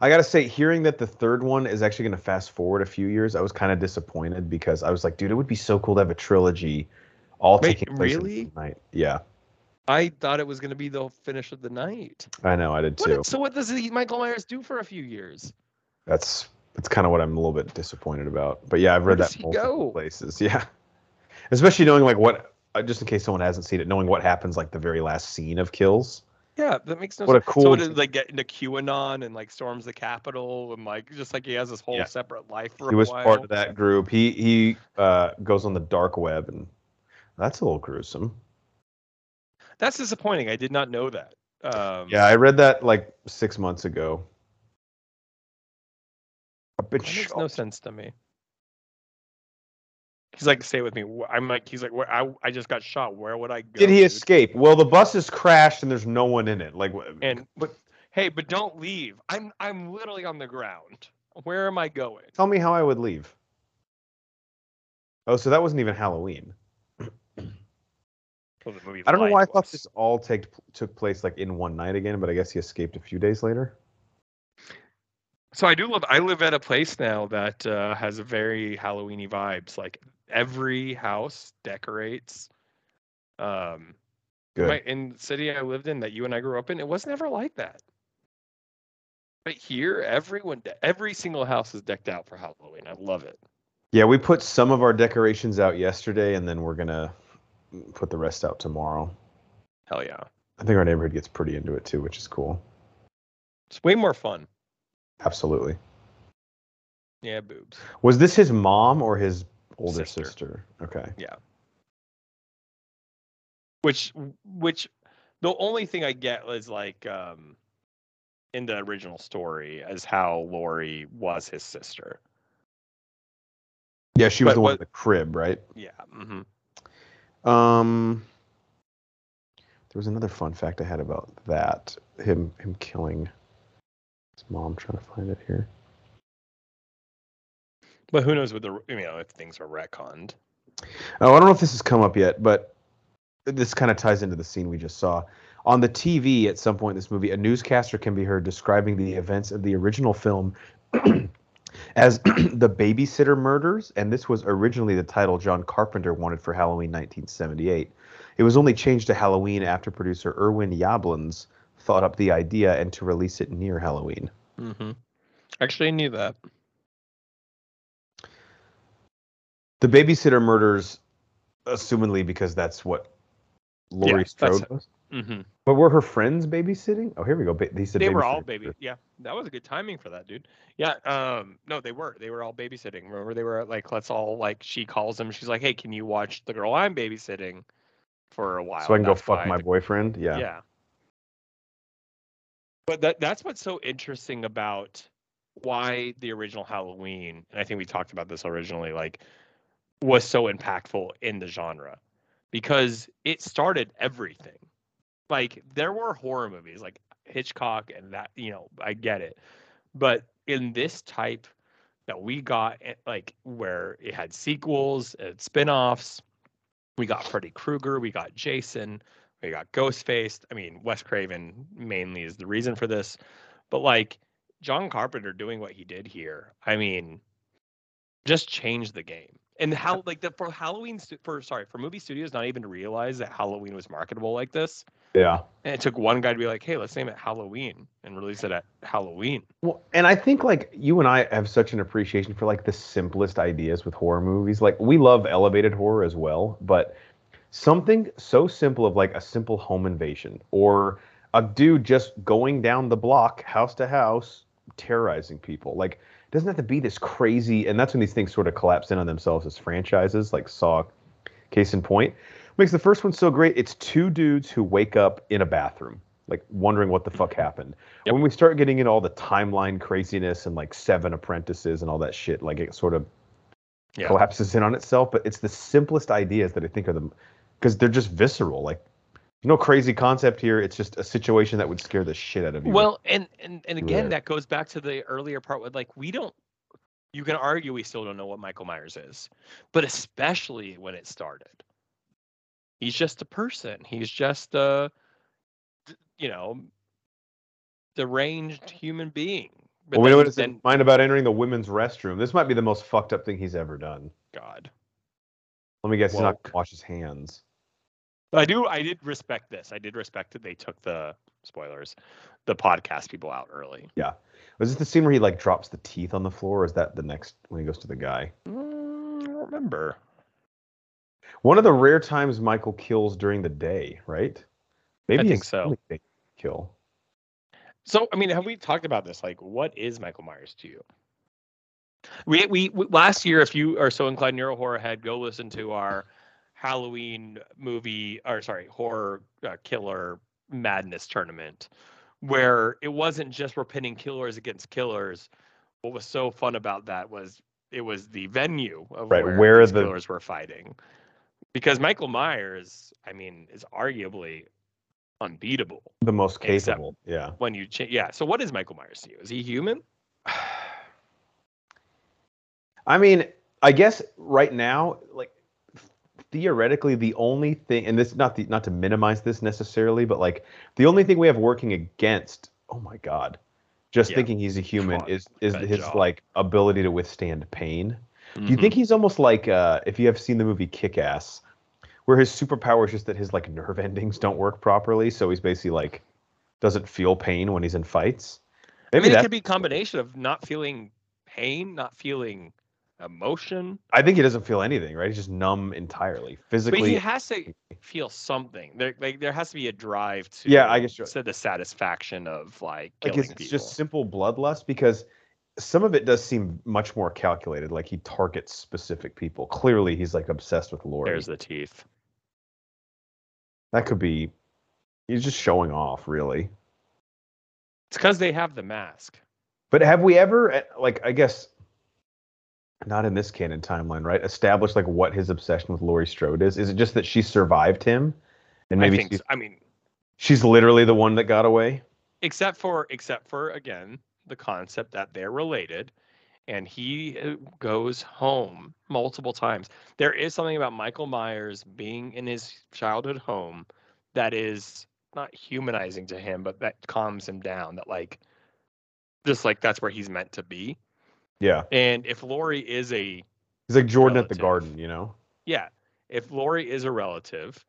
I gotta say, hearing that the third one is actually gonna fast forward a few years, I was kind of disappointed because I was like, dude, it would be so cool to have a trilogy all Wait, taking place in really? the night. Yeah, I thought it was going to be the finish of the night. I know, I did too. did- so what does Michael Myers do for a few years? That's that's kind of what I'm a little bit disappointed about. But yeah, I've read that multiple go? places. Yeah, especially knowing like what, uh, just in case someone hasn't seen it, knowing what happens like the very last scene of Kills. Yeah, that makes no What a sense. So cool- what did like get into QAnon and like storms the Capitol and like just like he has this whole Yeah. separate life for He a was while. part of that group. He he uh, goes on the dark web, and that's a little gruesome. That's disappointing. I did not know that. Um, Yeah, I read that like six months ago. I've been That makes shocked. no sense to me. He's like, stay with me. I'm like, he's like, I, I just got shot. Where would I go? Did he dude?" escape? Well, the bus has crashed and there's no one in it. Like, And but hey, but don't leave. I'm I'm literally on the ground. Where am I going? tell me how I would leave. Oh, so that wasn't even Halloween. Well, the movie I don't know Light why I thought was. this all take, took place like in one night again, but I guess he escaped a few days later. So I do live. I live at a place now that uh, has a very Halloweeny vibes. Like every house decorates. Um, Good. my, in the city I lived in that you and I grew up in, it was never like that. But here, everyone, every single house is decked out for Halloween. I love it. Yeah, we put some of our decorations out yesterday, and then we're gonna put the rest out tomorrow. Hell yeah, I think our neighborhood gets pretty into it too, which is cool. it's way more fun. Absolutely. Yeah, boobs. Was this his mom or his older Sister. sister? Okay. Yeah. Which, which, the only thing I get is like, um, in the original story, as how Laurie was his sister. Yeah, she was But the one in the crib, right? Yeah. Mm-hmm. Um, there was another fun fact I had about that. Him him killing his mom. trying to find it here. But who knows what the you know if things are retconned. Oh, I don't know if this has come up yet, but this kind of ties into the scene we just saw. On the TV at some point in this movie, a newscaster can be heard describing the events of the original film as the babysitter murders, and this was originally the title John Carpenter wanted for Halloween 1978. It was only changed to Halloween after producer Irwin Yablans thought up the idea and to release it near Halloween. Mm-hmm. Actually, I knew that. The babysitter murders, assumedly because that's what Laurie Yeah, Strode was. Mm-hmm. But were her friends babysitting? Oh, here we go. Ba- they said They were all baby. Yeah, that was a good timing for that, dude. Yeah. Um. No, they were. They were all babysitting. Remember, they were like, let's all like. She calls him. She's like, hey, can you watch the girl I'm babysitting for a while? So I can go fuck my boyfriend. Yeah. Yeah. But that that's what's so interesting about why the original Halloween, and I think we talked about this originally, like was so impactful in the genre because it started everything. Like there were horror movies like Hitchcock and that, you know, I get it. But in this type that we got eh, like where it had sequels, had spin-offs, we got Freddy Krueger, we got Jason, we got Ghostface. I mean, Wes Craven mainly is the reason for this, but like John Carpenter doing what he did here, I mean, just changed the game. And how like the for Halloween for sorry for movie studios not even to realize that Halloween was marketable like this. Yeah. And it took one guy to be like, "Hey, let's name it Halloween and release it at Halloween." Well, and I think like you and I have such an appreciation for like the simplest ideas with horror movies. Like we love elevated horror as well, but something so simple of like a simple home invasion or a dude just going down the block house to house terrorizing people. Like doesn't have to be this crazy and that's when these things sort of collapse in on themselves as franchises like Saw case in point. Makes the first one so great. It's two dudes who wake up in a bathroom like wondering what the mm-hmm. fuck happened. Yep. When we start getting into all the timeline craziness and like seven apprentices and all that shit, like it sort of Yeah. collapses in on itself. But it's the simplest ideas that I think are the because they're just visceral. Like no crazy concept here. It's just a situation that would scare the shit out of you. Well, and and and again, Right. that goes back to the earlier part with like we don't. You can argue we still don't know what Michael Myers is, but especially when it started, he's just a person. He's just a, you know, deranged human being. But well, we know then- what his then mind about entering the women's restroom. This might be the most fucked up thing he's ever done. God. Let me guess, he's not wash his hands. I do. I did respect this. I did respect that they took the spoilers, the podcast people out early. Yeah. Was this the scene where he like drops the teeth on the floor? Or is that the next when he goes to the guy? Mm, I don't remember. One of the rare times Michael kills during the day, right? Maybe think so. only thing to Kill. So, I mean, have we talked about this? Like, what is Michael Myers to you? We, we, we last year, if you are so inclined, you're a horror head, go listen to our Halloween movie, or sorry, horror uh, killer madness tournament, where it wasn't just we're pitting killers against killers. What was so fun about that was it was the venue of Right, where, where the- killers were fighting. Because Michael Myers, I mean, is arguably unbeatable The most capable. Yeah. when you change. Yeah. So what is Michael Myers to you? Is he human? I mean, I guess right now, like theoretically the only thing, and this not the not to minimize this necessarily, but like the only thing we have working against. Oh my god, just Yeah. thinking he's a human is is his job. like ability to withstand pain. Do you think he's almost like uh, if you have seen the movie Kick Ass, where his superpower is just that his like nerve endings don't work properly, so he's basically like doesn't feel pain when he's in fights. I Maybe mean, it could be a combination of not feeling pain, not feeling emotion. I think he doesn't feel anything, right? He's just numb entirely, physically. But he has to feel something. There, like, there has to be a drive to. Yeah, I guess you're- to the satisfaction of like like it's people. just simple bloodlust because some of it does seem much more calculated. Like he targets specific people. Clearly, he's like obsessed with Laurie. There's the teeth. That could be. He's just showing off, really. It's because they have the mask. But have we ever, eh, like, I guess, not in this canon timeline, right? Establish like what his obsession with Laurie Strode is? Is it just that she survived him, and maybe I think. she's. I mean, she's literally the one that got away? except for except for again the concept that they're related and he uh, goes home multiple times there is something about michael myers being in his childhood home that is not humanizing to him but that calms him down that like just like that's where he's meant to be Yeah, and if laurie is a he's like Jordan at the Garden, you know. yeah if laurie is a relative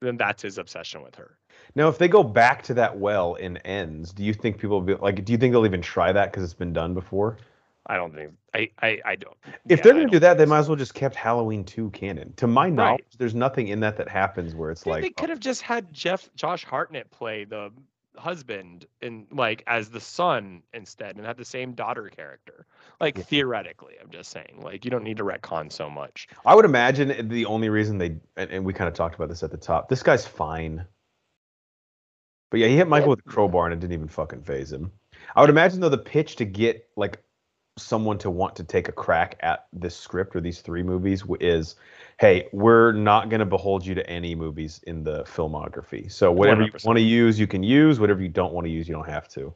then that's his obsession with her Now, if they go back to that well in ends, do you think people will be like? Do you think they'll even try that because it's been done before? i don't think i i, I don't If yeah, they're gonna do that, they might as well just kept Halloween two canon. To my knowledge, there's nothing in that that happens where it's Dude, like they could have just had Jeff Josh Hartnett play the husband in like as the son instead and had the same daughter character. Like Yeah. theoretically, I'm just saying. Like you don't need to retcon so much. I would imagine the only reason they and, and we kind of talked about this at the top. This guy's fine. But yeah, he hit Michael with a crowbar and it didn't even fucking phase him. I would imagine though the pitch to get like someone to want to take a crack at this script or these three movies is, hey, we're not going to behold you to any movies in the filmography. So whatever you 100%. want to use, you can use. Whatever you don't want to use, you don't have to.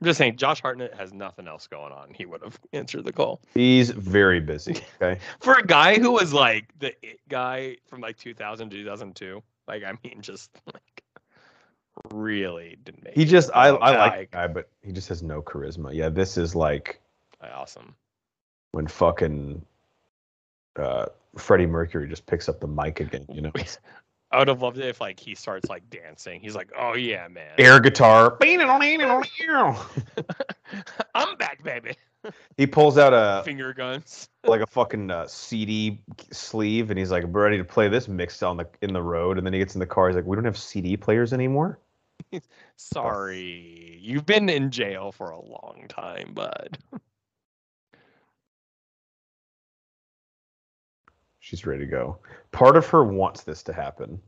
I'm just saying Josh Hartnett has nothing else going on. He would have answered the call. He's very busy. Okay. For a guy who was like the it guy from like 2000 to 2002, like I mean just like really didn't make He it. just I I like like- guy, but he just has no charisma. Yeah, this is like awesome. when fucking uh Freddie Mercury just picks up the mic again, you know. I would have loved it if like he starts like dancing. He's like, "Oh yeah, man, Air guitar. I'm back, baby." He pulls out a Finger guns. like a fucking uh, CD sleeve and he's like I'm ready to play this mix on the in the road and then he gets in the car he's like we don't have CD players anymore. Sorry, you've been in jail for a long time, bud. She's ready to go. Part of her wants this to happen.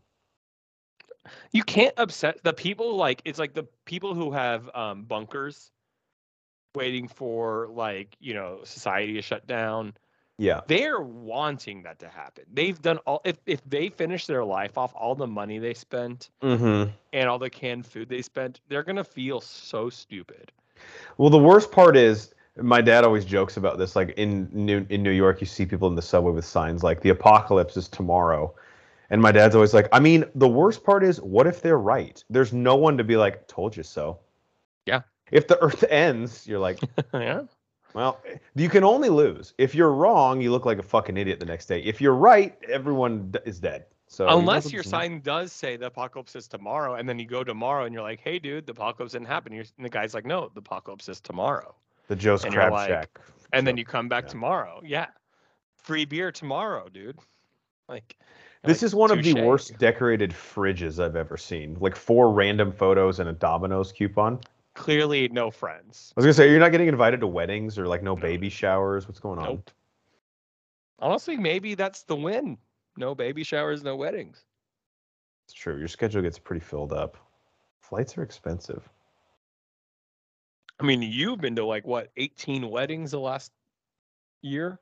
You can't upset the people. Like it's like the people who have um, bunkers, waiting for like you know society to shut down. Yeah. They're wanting that to happen. They've done all. If if they finish their life off, all the money they spent Mm-hmm. and all the canned food they spent, they're gonna feel so stupid. Well, the worst part is my dad always jokes about this. Like in New in New York, you see people in the subway with signs like "The apocalypse is tomorrow," and my dad's always like, "I mean, the worst part is, what if they're right? There's no one to be like, told you so." Yeah. If the Earth ends, you're like, yeah. well, you can only lose. If you're wrong, you look like a fucking idiot the next day. If you're right, everyone d- is dead. So you might as Unless your sign does say the apocalypse is tomorrow, and then you go tomorrow and you're like, "Hey, dude, the apocalypse didn't happen." And the guy's like, "No, the apocalypse is tomorrow." The Joe's Crab like- Shack. And then you come back yeah. tomorrow. Yeah, free beer tomorrow, dude. Like This like, is one of the worst decorated fridges I've ever seen. Like four random photos and a Domino's coupon. Clearly, no friends. I was gonna say you're not getting invited to weddings or like no No. baby showers. What's going on? Nope. Honestly, maybe that's the win. No baby showers, no weddings. It's true. Your schedule gets pretty filled up. Flights are expensive. I mean, you've been to like what, 18 weddings the last year?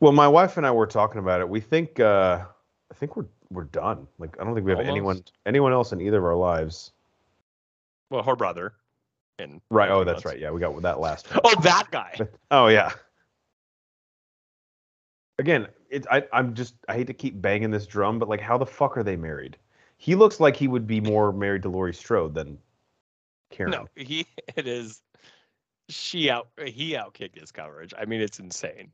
Well, my wife and I were talking about it. We think uh I think we're we're done. Like I don't think we have anyone Almost. anyone else in either of our lives. Well, her brother. In Right. Oh, that's months. right. Yeah, we got that last one. Oh, that guy. Oh yeah. Again, it's I, I'm just I hate to keep banging this drum, but like, how the fuck are they married? He looks like he would be more married to Laurie Strode than Karen. No, he it is. She out he outkicked his coverage. I mean, it's insane.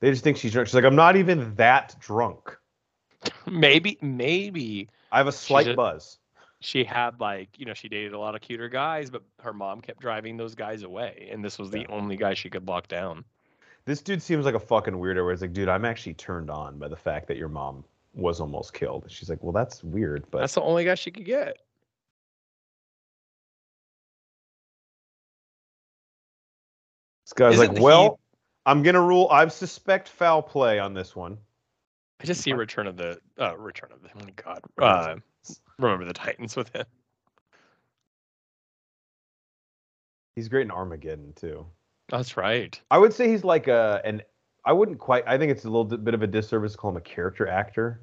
They just think she's drunk. She's like, I'm not even that drunk. Maybe maybe I have a slight a- buzz. she had like you know she dated a lot of cuter guys, but her mom kept driving those guys away, and this was the only guy she could lock down. This dude seems like a fucking weirdo. Where it's like, dude, I'm actually turned on by the fact that your mom was almost killed. She's like, well, that's weird, but That's the only guy she could get. this guy's Isn't like, he- well, I'm gonna rule. I suspect foul play on this one. I just see Return of the uh, Return of the oh my God. Uh, remember the Titans with him. He's great in Armageddon too. That's right. I would say he's like a an. I wouldn't quite. I think it's a little bit of a disservice to call him a character actor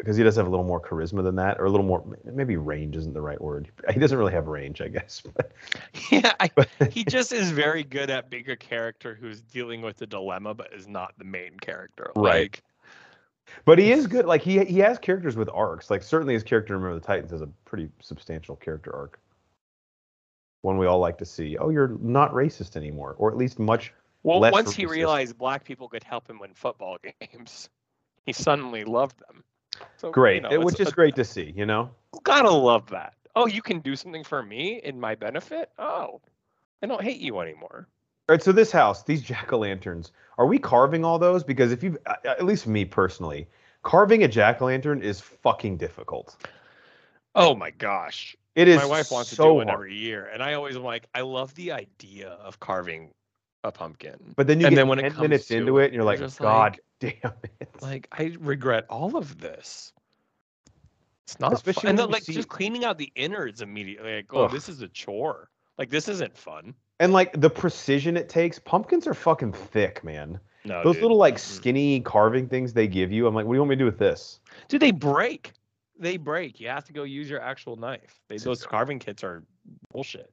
because he does have a little more charisma than that, or a little more. Maybe range isn't the right word. He doesn't really have range, I guess. But, Yeah, I, but he just is very good at being a character who's dealing with a dilemma, but is not the main character. Right. Like, but he is good. Like he he has characters with arcs. Like certainly his character in Remember the Titans has a pretty substantial character arc. One we all like to see. Oh, you're not racist anymore, or at least much. Well, once he realized black people could help him win football games, he suddenly loved them. So, you Great, know, it- which is a- great to see. You know. Gotta love that. Oh, you can do something for me in my benefit. Oh, I don't hate you anymore. All right, so this house, these jack o' lanterns, are we carving all those? Because if you, at least me personally, carving a jack o' lantern is fucking difficult. Oh my gosh. It is. my wife wants to do one hard. every year, and I always am like, I love the idea of carving a pumpkin. But then you and get then when it 10 comes minutes to into it, and you're like, God damn it. like I regret all of this. It's not Especially fun. and then, like see- just cleaning out the innards immediately. Like, oh, Ugh. this is a chore. Like this isn't fun. and like the precision it takes, pumpkins are fucking thick, man. No, Those dude. little like skinny carving things they give you, I'm like, what do you want me to do with this? Dude, they break. They break. You have to go use your actual knife. They, those carving kits are bullshit.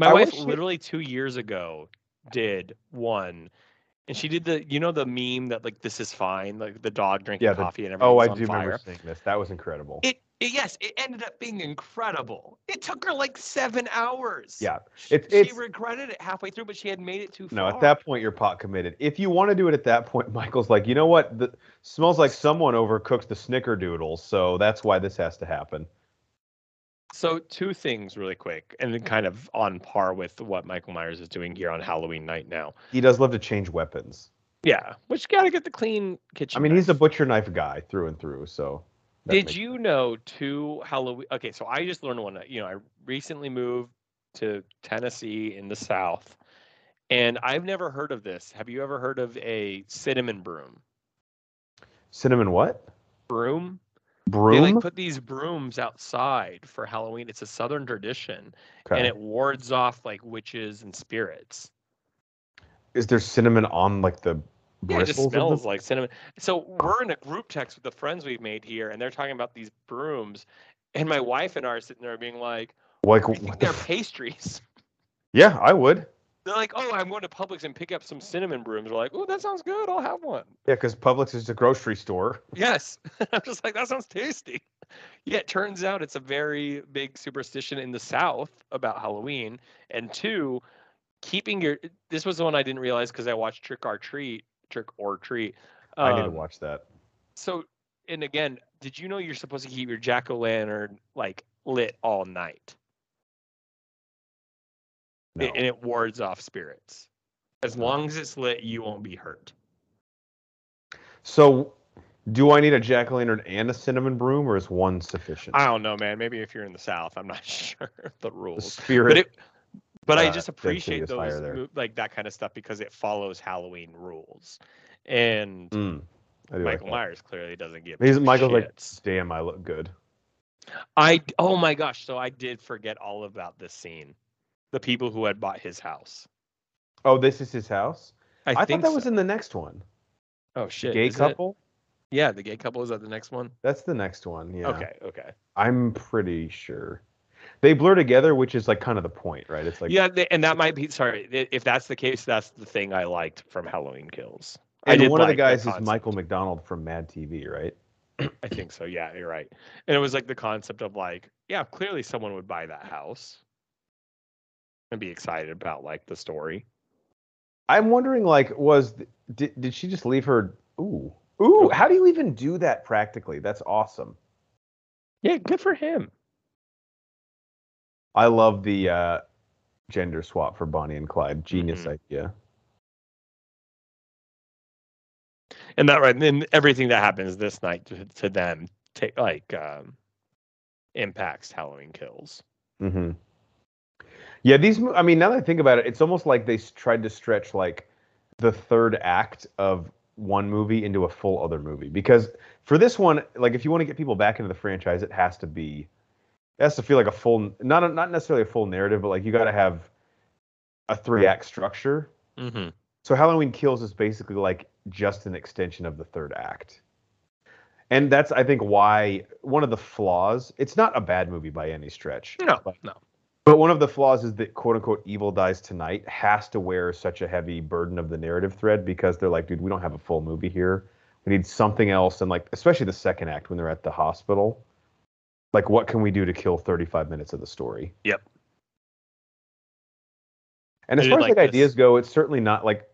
My I wife it- literally two years ago did one, and she did the you know the meme that like this is fine, like the dog drinking Yeah, the- coffee and everything. Oh, I do fire. remember seeing this. That was incredible. It, it yes, it ended up being incredible. It took her like seven hours. yeah. It's- she regretted it halfway through, but she had made it too No, far. No, at that point you're pot committed. If you want to do it at that point, Michael's like, you know what? The smells like someone overcooked the snickerdoodles, so that's why this has to happen. So two things really quick, and then kind of on par with what Michael Myers is doing here on Halloween night now. He does love to change weapons. Yeah, which got to get the clean kitchen. I mean, he's a butcher knife guy through and through. So. Did you know two Halloween? Okay, so I just learned one. You know, I recently moved to Tennessee in the South, and I've never heard of this. Have you ever heard of a cinnamon broom? cinnamon what? Broom? Broom. They like put these brooms outside for Halloween. It's a Southern tradition, okay. and it wards off like witches and spirits. Is there cinnamon on like the Yeah, it just smells like cinnamon. So we're in a group text with the friends we've made here, and they're talking about these brooms, and my wife and I are sitting there being like, like "I think what the they're f- pastries." Yeah, I would. They're like, "Oh, I'm going to Publix and pick up some cinnamon brooms." We're like, "Oh, that sounds good. I'll have one." Yeah, because Publix is a grocery store. Yes, I'm just like, "That sounds tasty." Yeah, it turns out it's a very big superstition in the South about Halloween, and two, keeping your. This was the one I didn't realize because I watched Trick or Treat, Trick or Treat. I need to Um, watch that. So, and again, did you know you're supposed to keep your jack o' lantern like lit all night, No. And it wards off spirits. As long as it's lit, you won't be hurt. So, do I need a jack o' lantern and a cinnamon broom, or is one sufficient? I don't know, man. Maybe if you're in the South, I'm not sure of the the rules. spirit. But it, but I uh, just appreciate those like that kind of stuff because it follows Halloween rules. And Mm, I do like Michael. Myers clearly doesn't give. He's Michael's like, damn, I look good. I oh my gosh, so I did forget all about this scene. The people who had bought his house. Oh, this is his house. I, I, thought that was in the next one. Oh shit. Gay is it? couple. Yeah, the gay couple is that the next one? That's the next one. Yeah. Okay, okay. I'm pretty sure. they blur together, which is like kind of the point, right? It's like yeah, they, and that might be sorry if that's the case. That's the thing I liked from Halloween Kills. I and one of the like guys is. Michael McDonald from Mad TV, right? I think so. Yeah, you're right. And it was like the concept of like, yeah, clearly someone would buy that house and be excited about like the story. I'm wondering, like, was did did she just leave her? Ooh, ooh. How do you even do that practically? That's awesome. Yeah, good for him. I love the uh, gender swap for Bonnie and Clyde. Genius Mhm. idea. And that right, and then everything that happens this night to, to them take like um impacts Halloween Kills. hmm Yeah, these. I mean, now that I think about it, it's almost like they tried to stretch like the third act of one movie into a full other movie. Because for this one, like, if you want to get people back into the franchise, it has to be, it has to feel like a full, not a, not necessarily a full narrative, but like you got to have a three act structure. Mm-hmm. So Halloween Kills is basically like just an extension of the third act. And that's I think why one of the flaws, it's not a bad movie by any stretch. No, no. But one of the flaws is that quote unquote Evil Dies Tonight has to wear such a heavy burden of the narrative thread because they're like, dude, we don't have a full movie here. We need something else and like especially the second act when they're at the hospital. Like what can we do to kill 35 minutes of the story? Yep. And as far as like like ideas go, it's certainly not like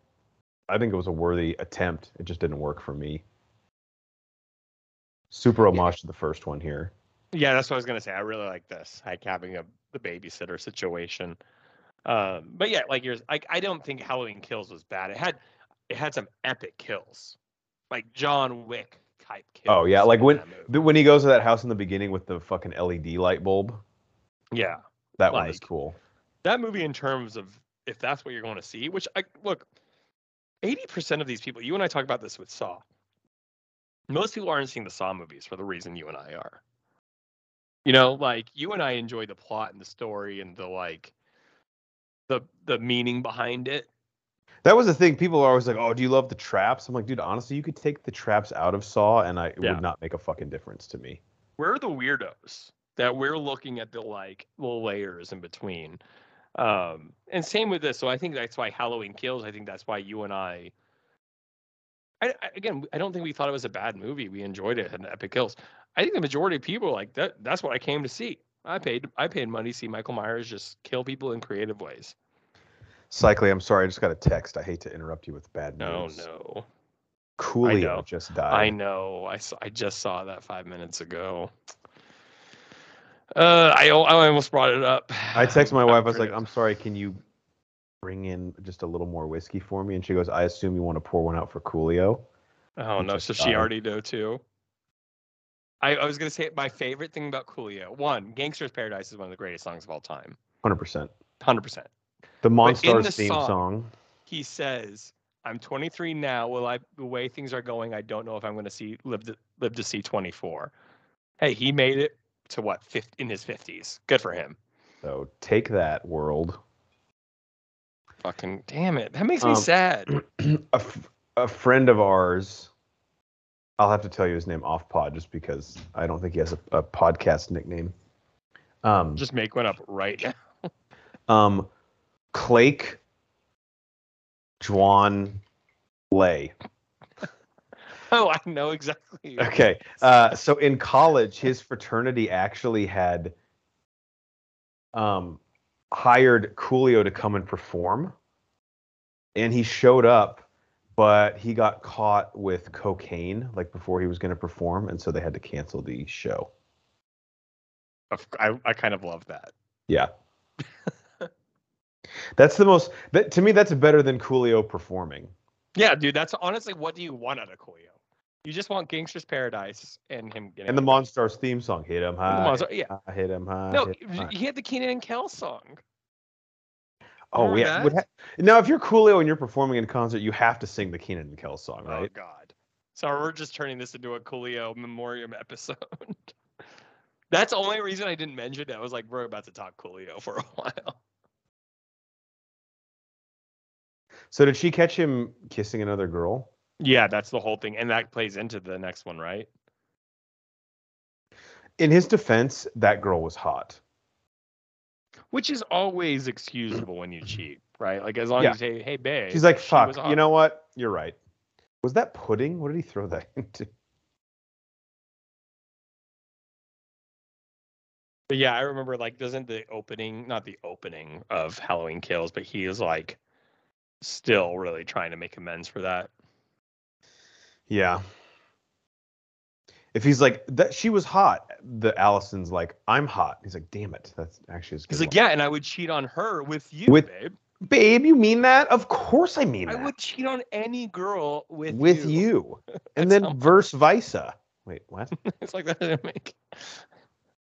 I think it was a worthy attempt. It just didn't work for me. Super homage to the first one here. Yeah, that's what I was gonna say. I really like this, like having a the babysitter situation. Um, but yeah, like yours, like I don't think Halloween Kills was bad. It had it had some epic kills, like John Wick type kills. Oh yeah, like when the, when he goes to that house in the beginning with the fucking LED light bulb. yeah, That one is Like- cool. that movie in terms of if that's what you're going to see, which I look, eighty percent of these people, you and I talk about this with Saw. Most people aren't seeing the Saw movies for the reason you and I are. You know, like you and I enjoy the plot and the story and the like, the the meaning behind it. That was the thing. People are always like, "Oh, do you love the traps?" I'm like, dude, honestly, you could take the traps out of Saw, and I it Yeah. would not make a fucking difference to me. We're the weirdos that we're looking at the like little layers in between. Um, and same with this. So I think that's why Halloween Kills. I think that's why you and I. I, I again, I don't think we thought it was a bad movie. We enjoyed it and Epic Kills. I think the majority of people are like that. That's what I came to see. I paid. I paid money to see Michael Myers just kill people in creative ways. Cycly, I'm sorry, I just got a text. I hate to interrupt you with bad news. no. No. Coolio just died. I know. I saw, I just saw that five minutes ago. Uh, I I almost brought it up. I texted my wife. I was like, "I'm sorry. Can you bring in just a little more whiskey for me?" And she goes, "I assume you want to pour one out for Coolio." Oh no, so she already know too. I, I was gonna say my favorite thing about Coolio. One, "Gangster's Paradise" is one of the greatest songs of all time. Hundred percent. Hundred percent. The Monstars the theme song- song. He says, "I'm 23 now. Well, I the way things are going, I don't know if I'm gonna see live to live to see 24." Hey, he made it to what 50, in his 50s. Good for him. So take that, world. Fucking damn it, that makes me Um, sad. a, f- a friend of ours. I'll have to tell you his name off pod just because I don't think he has a, a podcast nickname. Um, Just make one up right now. um, Clake Juan Lay. Oh, I know exactly. Okay. Uh, so in college, his fraternity actually had um, hired Coolio to come and perform, and he showed up, but he got caught with cocaine like before he was going to perform, and so they had to cancel the show. I, I kind of love that. Yeah. that's the most. That, to me, that's better than Coolio performing. Yeah, dude, that's honestly what do you want out of Coolio? You just want Gangster's Paradise and him getting And the. Monstars theme song, hit him high, Monster- yeah. hit him high. No, hit 'em high. he had the Kenan and Kel song. Oh Remember yeah. Ha- now, if you're Coolio and you're performing in a concert, you have to sing the Kenan and Kel song, oh, right? Oh? God. So we're just turning this into a Coolio memoriam episode. That's the only reason I didn't mention it. I was like, we're about to talk Coolio for a while. So did she catch him kissing another girl? Yeah, that's the whole thing, and that plays into the next one, right? In his defense, that girl was hot. Which is always excusable when you cheat, right? Like as long Yeah. as you say, "Hey, babe," She's like, fuck. was You know what? You're right. Was that pudding? What did he throw that into? But yeah, I remember like doesn't the opening, not the opening of Halloween Kills, but he is like still really trying to make amends for that. Yeah. If he's like that, she was hot. The Allison's like, I'm hot. He's like, damn it. That's actually. He's like, yeah, and I would cheat on her with you, With- babe. babe, you mean that? Of course, I mean it. I that. would cheat on any girl with with you. you, and then verse versa. Wait, what? it's like that doesn't make.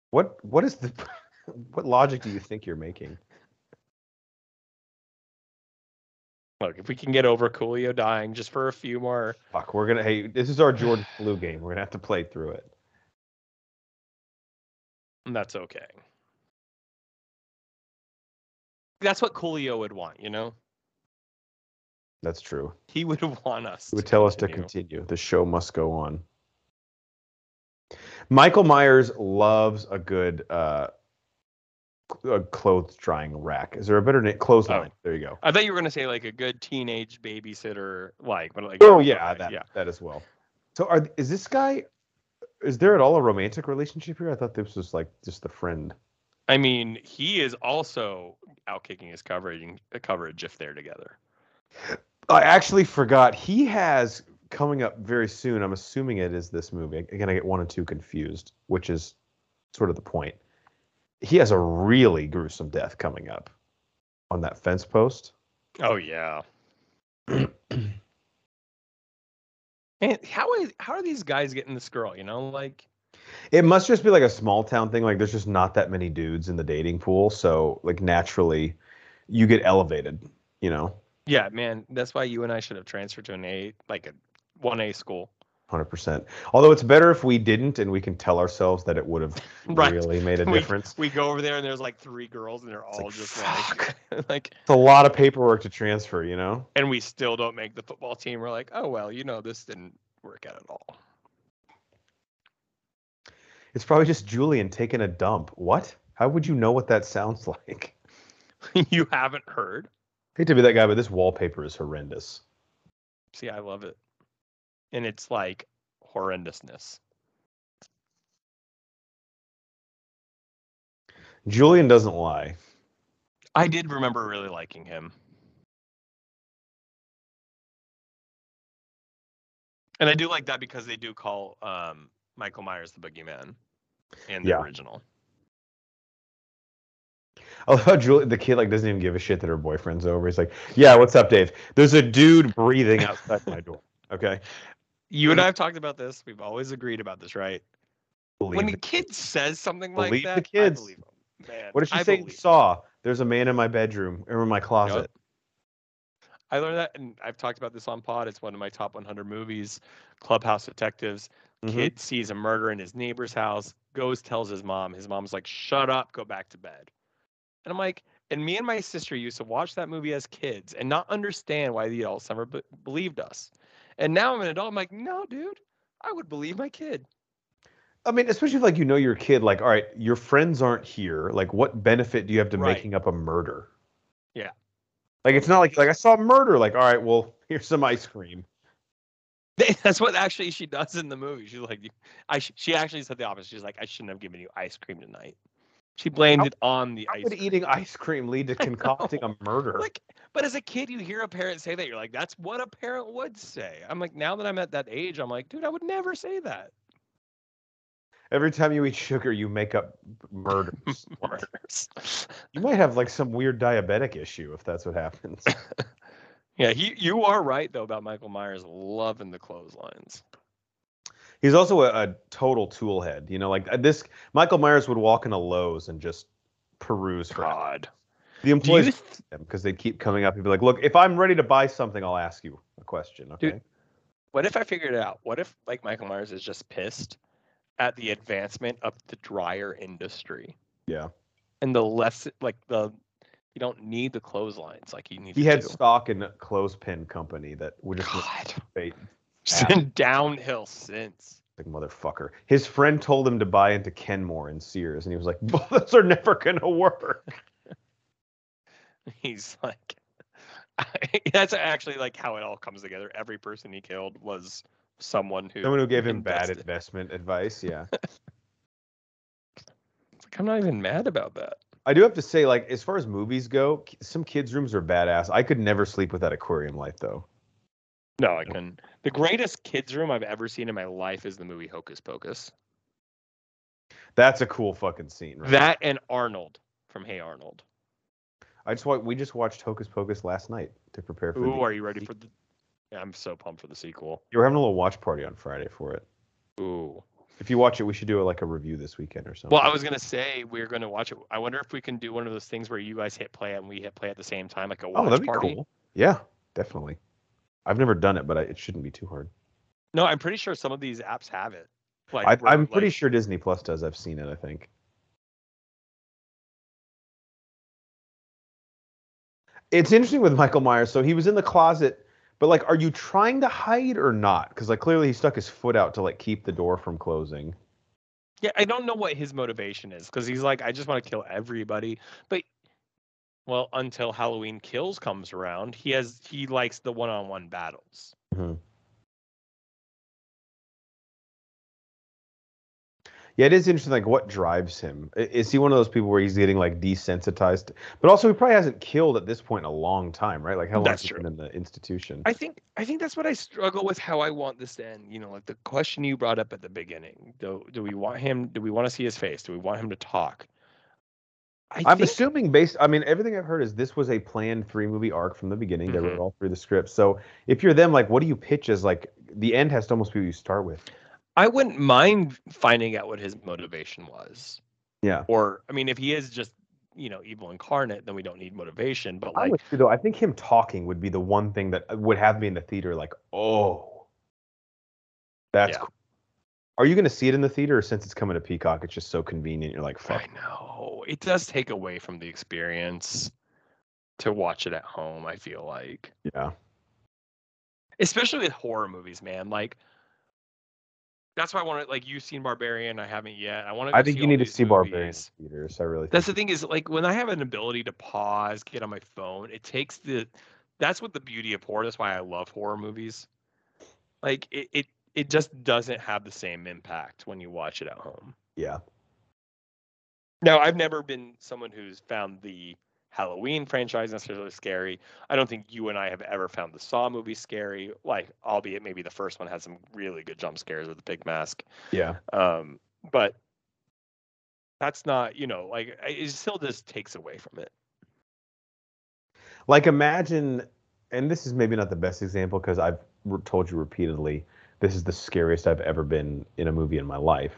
What? What is the? What logic do you think you're making? Look, if we can get over Coolio dying just for a few more, Fuck, we're gonna. Hey, this is our Jordan flu game. We're gonna have to play through it. that's okay. That's what Coolio would want, you know. That's true. He would want us. It would tell us to continue. continue. The show must go on. Michael Myers loves a good uh, a clothes drying rack. Is there a better name? Clothesline. Oh. There you go. I thought you were gonna say like a good teenage babysitter, like, but like. Oh yeah, that yeah. that as well. So are is this guy? Is there at all a romantic relationship here? I thought this was like just a friend. I mean, he is also out kicking his coverage uh, coverage if they're together. I actually forgot he has coming up very soon. I'm assuming it is this movie. Again, I get one and two confused, which is sort of the point. He has a really gruesome death coming up on that fence post. Oh yeah. And how is how are these guys getting this girl? You know, like It must just be like a small town thing. Like there's just not that many dudes in the dating pool, so like naturally, you get elevated. You know, yeah, man. That's why you and I should have transferred to an A, like a one A school. Hundred percent. Although it's better if we didn't, and we can tell ourselves that it would have Right. really made a We- difference. We go over there and there's like three girls and they're It's all like, just fuck. like like It's a lot of paperwork to transfer. You know. and we still don't make the football team. We're like, oh well, you know, this didn't work out at all. It's probably just Julian taking a dump. What? How would you know what that sounds like? you haven't heard? hate to be that guy, but this wallpaper is horrendous. See, I love it. And it's like horrendousness. Julian doesn't lie. I did remember really liking him. And I do like that because they do call um, Michael Myers the boogeyman in the Yeah. original. I love how Julian, the kid, like doesn't even give a shit that her boyfriend's over. He's like, "Yeah, what's up, Dave? There's a dude breathing outside my door." Okay. You and I have talked about this. We've always agreed about this, right? Believe when a kid says something Believe like the that, kids. I believe him. Man, What did she I say? believe- Saw. There's a man in my bedroom or in my closet. I learned that, and I've talked about this on pod. It's one of my top 100 movies. Clubhouse Detectives. Mhm. Kid sees a murder in his neighbor's house, goes tells his mom. His mom's like, "Shut up, go back to bed." And I'm like, and me and my sister used to watch that movie as kids and not understand why the adults never be- believed us. And now I'm an adult. I'm like, no, dude, I would believe my kid. I mean, especially if like you know your kid, like, all right, your friends aren't here. Like, what benefit do you have to Right. making up a murder? Yeah. Like, it's not like like I saw a murder. Like, all right, well, here's some ice cream. That's what actually she does in the movie. She's like, I. Sh-, she actually said the opposite. She's like, I shouldn't have given you ice cream tonight. She blamed How- it on the ice would cream. eating ice cream lead to concocting a murder? Like, but as a kid, you hear a parent say that, you're like, that's what a parent would say. I'm like, now that I'm at that age, I'm like, dude, I would never say that. Every time you eat sugar, you make up murders. Murders. you might have like some weird diabetic issue if that's what happens. yeah, he. You are right though about Michael Myers loving the clotheslines. He's also a, a total tool head. You know, like uh, this. Michael Myers would walk into Lowe's and just peruse for God. the employees th- because they'd keep coming up. He'd be like, "Look, if I'm ready to buy something, I'll ask you a question." Okay. Dude, What if I figured it out? What if like Michael Myers is just pissed at the advancement of the dryer industry Yeah. and the less like the you don't need the clotheslines like you need He to had do. stock in a clothespin company that would just God. Just been downhill since. like motherfucker. His friend told him to buy into Kenmore and Sears, and he was like, "Well, those are never gonna work." He's like, that's actually like how it all comes together. Every person he killed was someone who Someone who gave him bad investment advice. Yeah. Like, I'm not even mad about that. I do have to say, like, as far as movies go, some kids' rooms are badass. I could never sleep with that aquarium light, though. No, I couldn't. The greatest kids room I've ever seen in my life is the movie Hocus Pocus. That's a cool fucking scene. Right? That and Arnold from Hey Arnold. I just we just watched Hocus Pocus last night to prepare for. Ooh, the, are you ready for the? Yeah, I'm so pumped for the sequel. you were having a little watch party on Friday for it. Ooh. If you watch it, we should do like a review this weekend or something. Well, I was gonna say we're gonna watch it. I wonder if we can do one of those things where you guys hit play and we hit play at the same time, like a oh, watch oh, that'd be party. cool. Yeah, definitely. I've never done it, but I, it shouldn't be too hard. No, I'm pretty sure some of these apps have it. Like I, where, I'm pretty sure Disney Plus does. I've seen it. I think. It's interesting with Michael Myers. So he was in the closet, but like, are you trying to hide or not? Because like clearly he stuck his foot out to like keep the door from closing. Yeah, I don't know what his motivation is because he's like, I just want to kill everybody. But well, until Halloween Kills comes around, he has he likes the one-on-one battles. Mm-hmm. Yeah, it is interesting. Like, what drives him? Is he one of those people where he's getting like desensitized? But also, he probably hasn't killed at this point in a long time, right? Like, how long That's has he been in the institution? I think I think that's what I struggle with how I want this to end. You know, like the question you brought up at the beginning. Do do we want him? Do we want to see his face? Do we want him to talk? I I'm think, assuming based. I mean, everything I've heard is this was a planned three movie arc from the beginning. They Mhm. wrote all through the script. So if you're them, like, what do you pitch as like the end has to almost be what you start with. I wouldn't mind finding out what his motivation was. Yeah. Or I mean, if he is just you know evil incarnate, then we don't need motivation. But like, with though. I think him talking would be the one thing that would have me in the theater. Like, oh, that's. Yeah. Cool. Are you going to see it in the theater, or since it's coming to Peacock, it's just so convenient? You're like, fuck. I know it does take away from the experience to watch it at home. I feel like. Yeah. especially with horror movies, man. Like that's why I want to like you've seen Barbarian, I haven't yet. I want to. I think you need to see Barbarian in theaters. I really. That's the thing is like when I have an ability to pause, get on my phone, it takes the. That's what the beauty of horror. That's why I love horror movies. Like it, it, it just doesn't have the same impact when you watch it at home. Yeah. Now, I've never been someone who's found the Halloween franchise necessarily scary. I don't think you and I have ever found the Saw movie scary. Like, albeit maybe the first one had some really good jump scares with the pig mask. Yeah. Um, but that's not, you know, like it still just takes away from it. Like imagine, and this is maybe not the best example because I've told you repeatedly, this is the scariest I've ever been in a movie in my life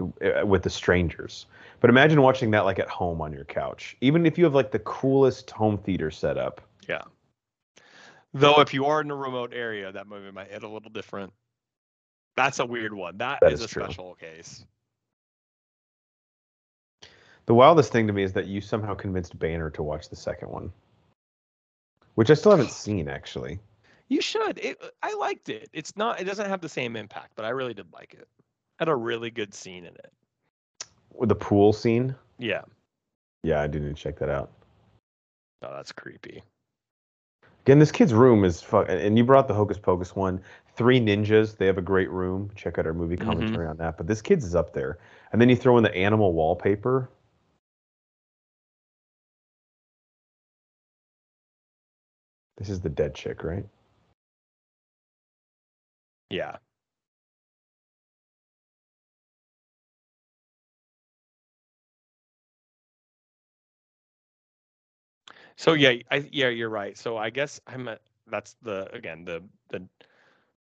uh, with the strangers. But imagine watching that like at home on your couch, even if you have like the coolest home theater setup. Yeah. Though, if you are in a remote area, that movie might hit a little different. That's a weird one. That that is is, a true. special case. The wildest thing to me is that you somehow convinced Banner to watch the second one, which I still haven't seen actually. You should. It, I liked it. It's not. It doesn't have the same impact, but I really did like it. Had a really good scene in it. With the pool scene. Yeah. Yeah, I to check that out. Oh, that's creepy. Again, this kid's room is fuck. And you brought the Hocus Pocus one. Three Ninjas. They have a great room. Check out our movie Mm-hmm. commentary on that. But this kid's is up there. And then you throw in the animal wallpaper. This is the dead chick, right? Yeah. So yeah, I yeah, you're right. So I guess I'm a, that's the again the the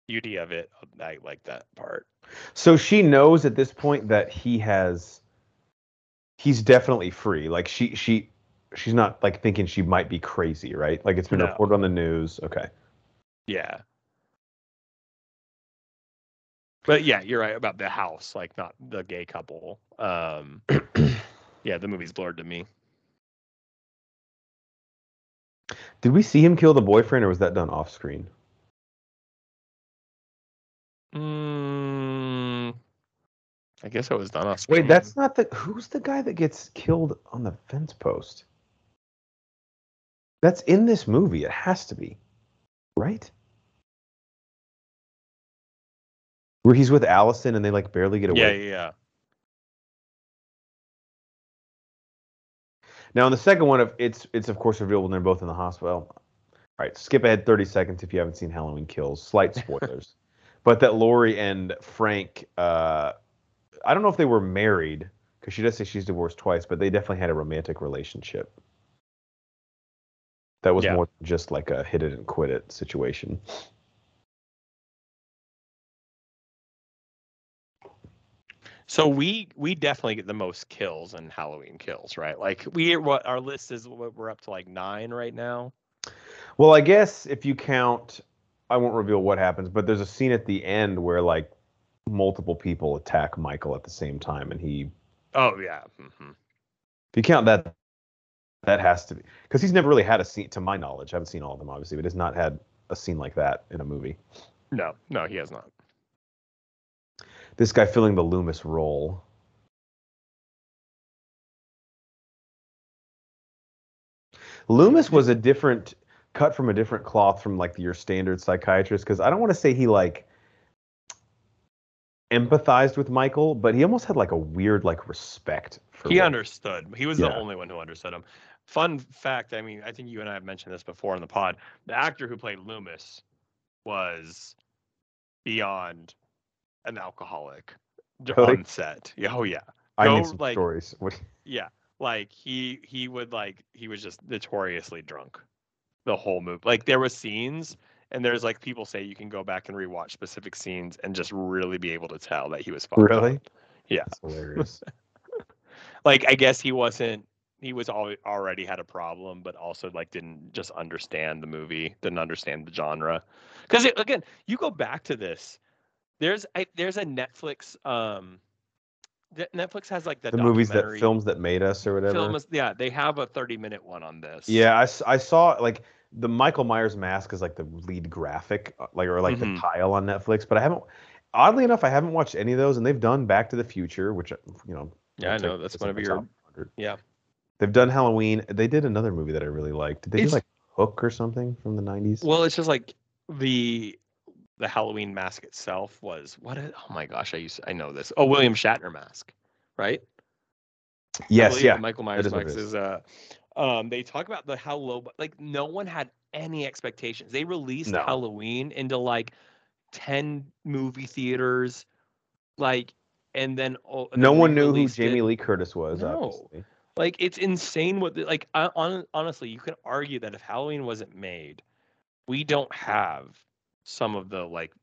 beauty of it. Uh, I like that part. So she knows at this point that he has. He's definitely free. Like she she she's not like thinking she might be crazy, right? Like it's been No. reported on the news. Okay. Yeah. But yeah, you're right about the house, like not the gay couple. Um yeah, the movie's blurred to me. Did we see him kill the boyfriend, or was that done off screen? Mm, I guess it was done off screen. Wait, that's not the. Who's the guy that gets killed on the fence post? That's in this movie. It has to be, right? Where he's with Allison and they like barely get away. Yeah, yeah, yeah. Now in the second one, of it's it's of course revealed when they're both in the hospital. All right, skip ahead 30 seconds if you haven't seen Halloween Kills. Slight spoilers, but that Laurie and Frank, uh, I don't know if they were married because she does say she's divorced twice, but they definitely had a romantic relationship. That was Yeah. more just like a hit it and quit it situation. So we we definitely get the most kills in Halloween kills, right? Like we what our list is what we're up to like nine right now. Well, I guess if you count, I won't reveal what happens, but there's a scene at the end where like multiple people attack Michael at the same time, and he Oh yeah. Mm-hmm. If you count that, that has to be because he's never really had a scene, to my knowledge. I haven't seen all of them, obviously, but has not had a scene like that in a movie. No, no, he has not. This guy filling the Loomis role. Loomis was a different cut from a different cloth from like your standard psychiatrist because I don't want to say he like empathized with Michael, but he almost had like a weird like respect for him. He understood. He was the only one who understood him. Fun fact, I mean, I think you and I have mentioned this before in the pod. The actor who played Loomis was beyond an alcoholic Really? on set. Oh yeah. I go, need some like- stories. Yeah. Like he he would like he was just notoriously drunk the whole movie. Like there was scenes and there's like people say you can go back and rewatch specific scenes and just really be able to tell that he was fucked up. Really? Yeah. That's hilarious. like I guess he wasn't he was al- already had a problem, but also like didn't just understand the movie, didn't understand the genre. Because again, you go back to this. There's I, there's a Netflix um, Netflix has like the, the movies that films that made us or whatever. film is- yeah, they have a 30 minute one on this. Yeah, I, I saw like the Michael Myers mask is like the lead graphic, uh, like or like Mhm. the tile on Netflix. But I haven't, oddly enough, I haven't watched any of those, and they've done Back to the Future, which uh, you know. Yeah, I know, that's one of your- 100. yeah. They've done Halloween. They did another movie that I really liked. Did they It's- do like Hook or something from the nineties? Well, it's just like the the Halloween mask itself was what? Is, oh my gosh, I used I know this. Oh, William Shatner mask, right? Yes, yeah. Michael Myers mask is. is. Uh, um, they talk about the how low, like no one had any expectations. They released No. Halloween into like ten movie theaters, like, and then oh, and No then one knew who re-released it. Jamie Lee Curtis was. No. Obviously. Like it's insane what the, like I, on, honestly, you can argue that if Halloween wasn't made, we don't have some of the like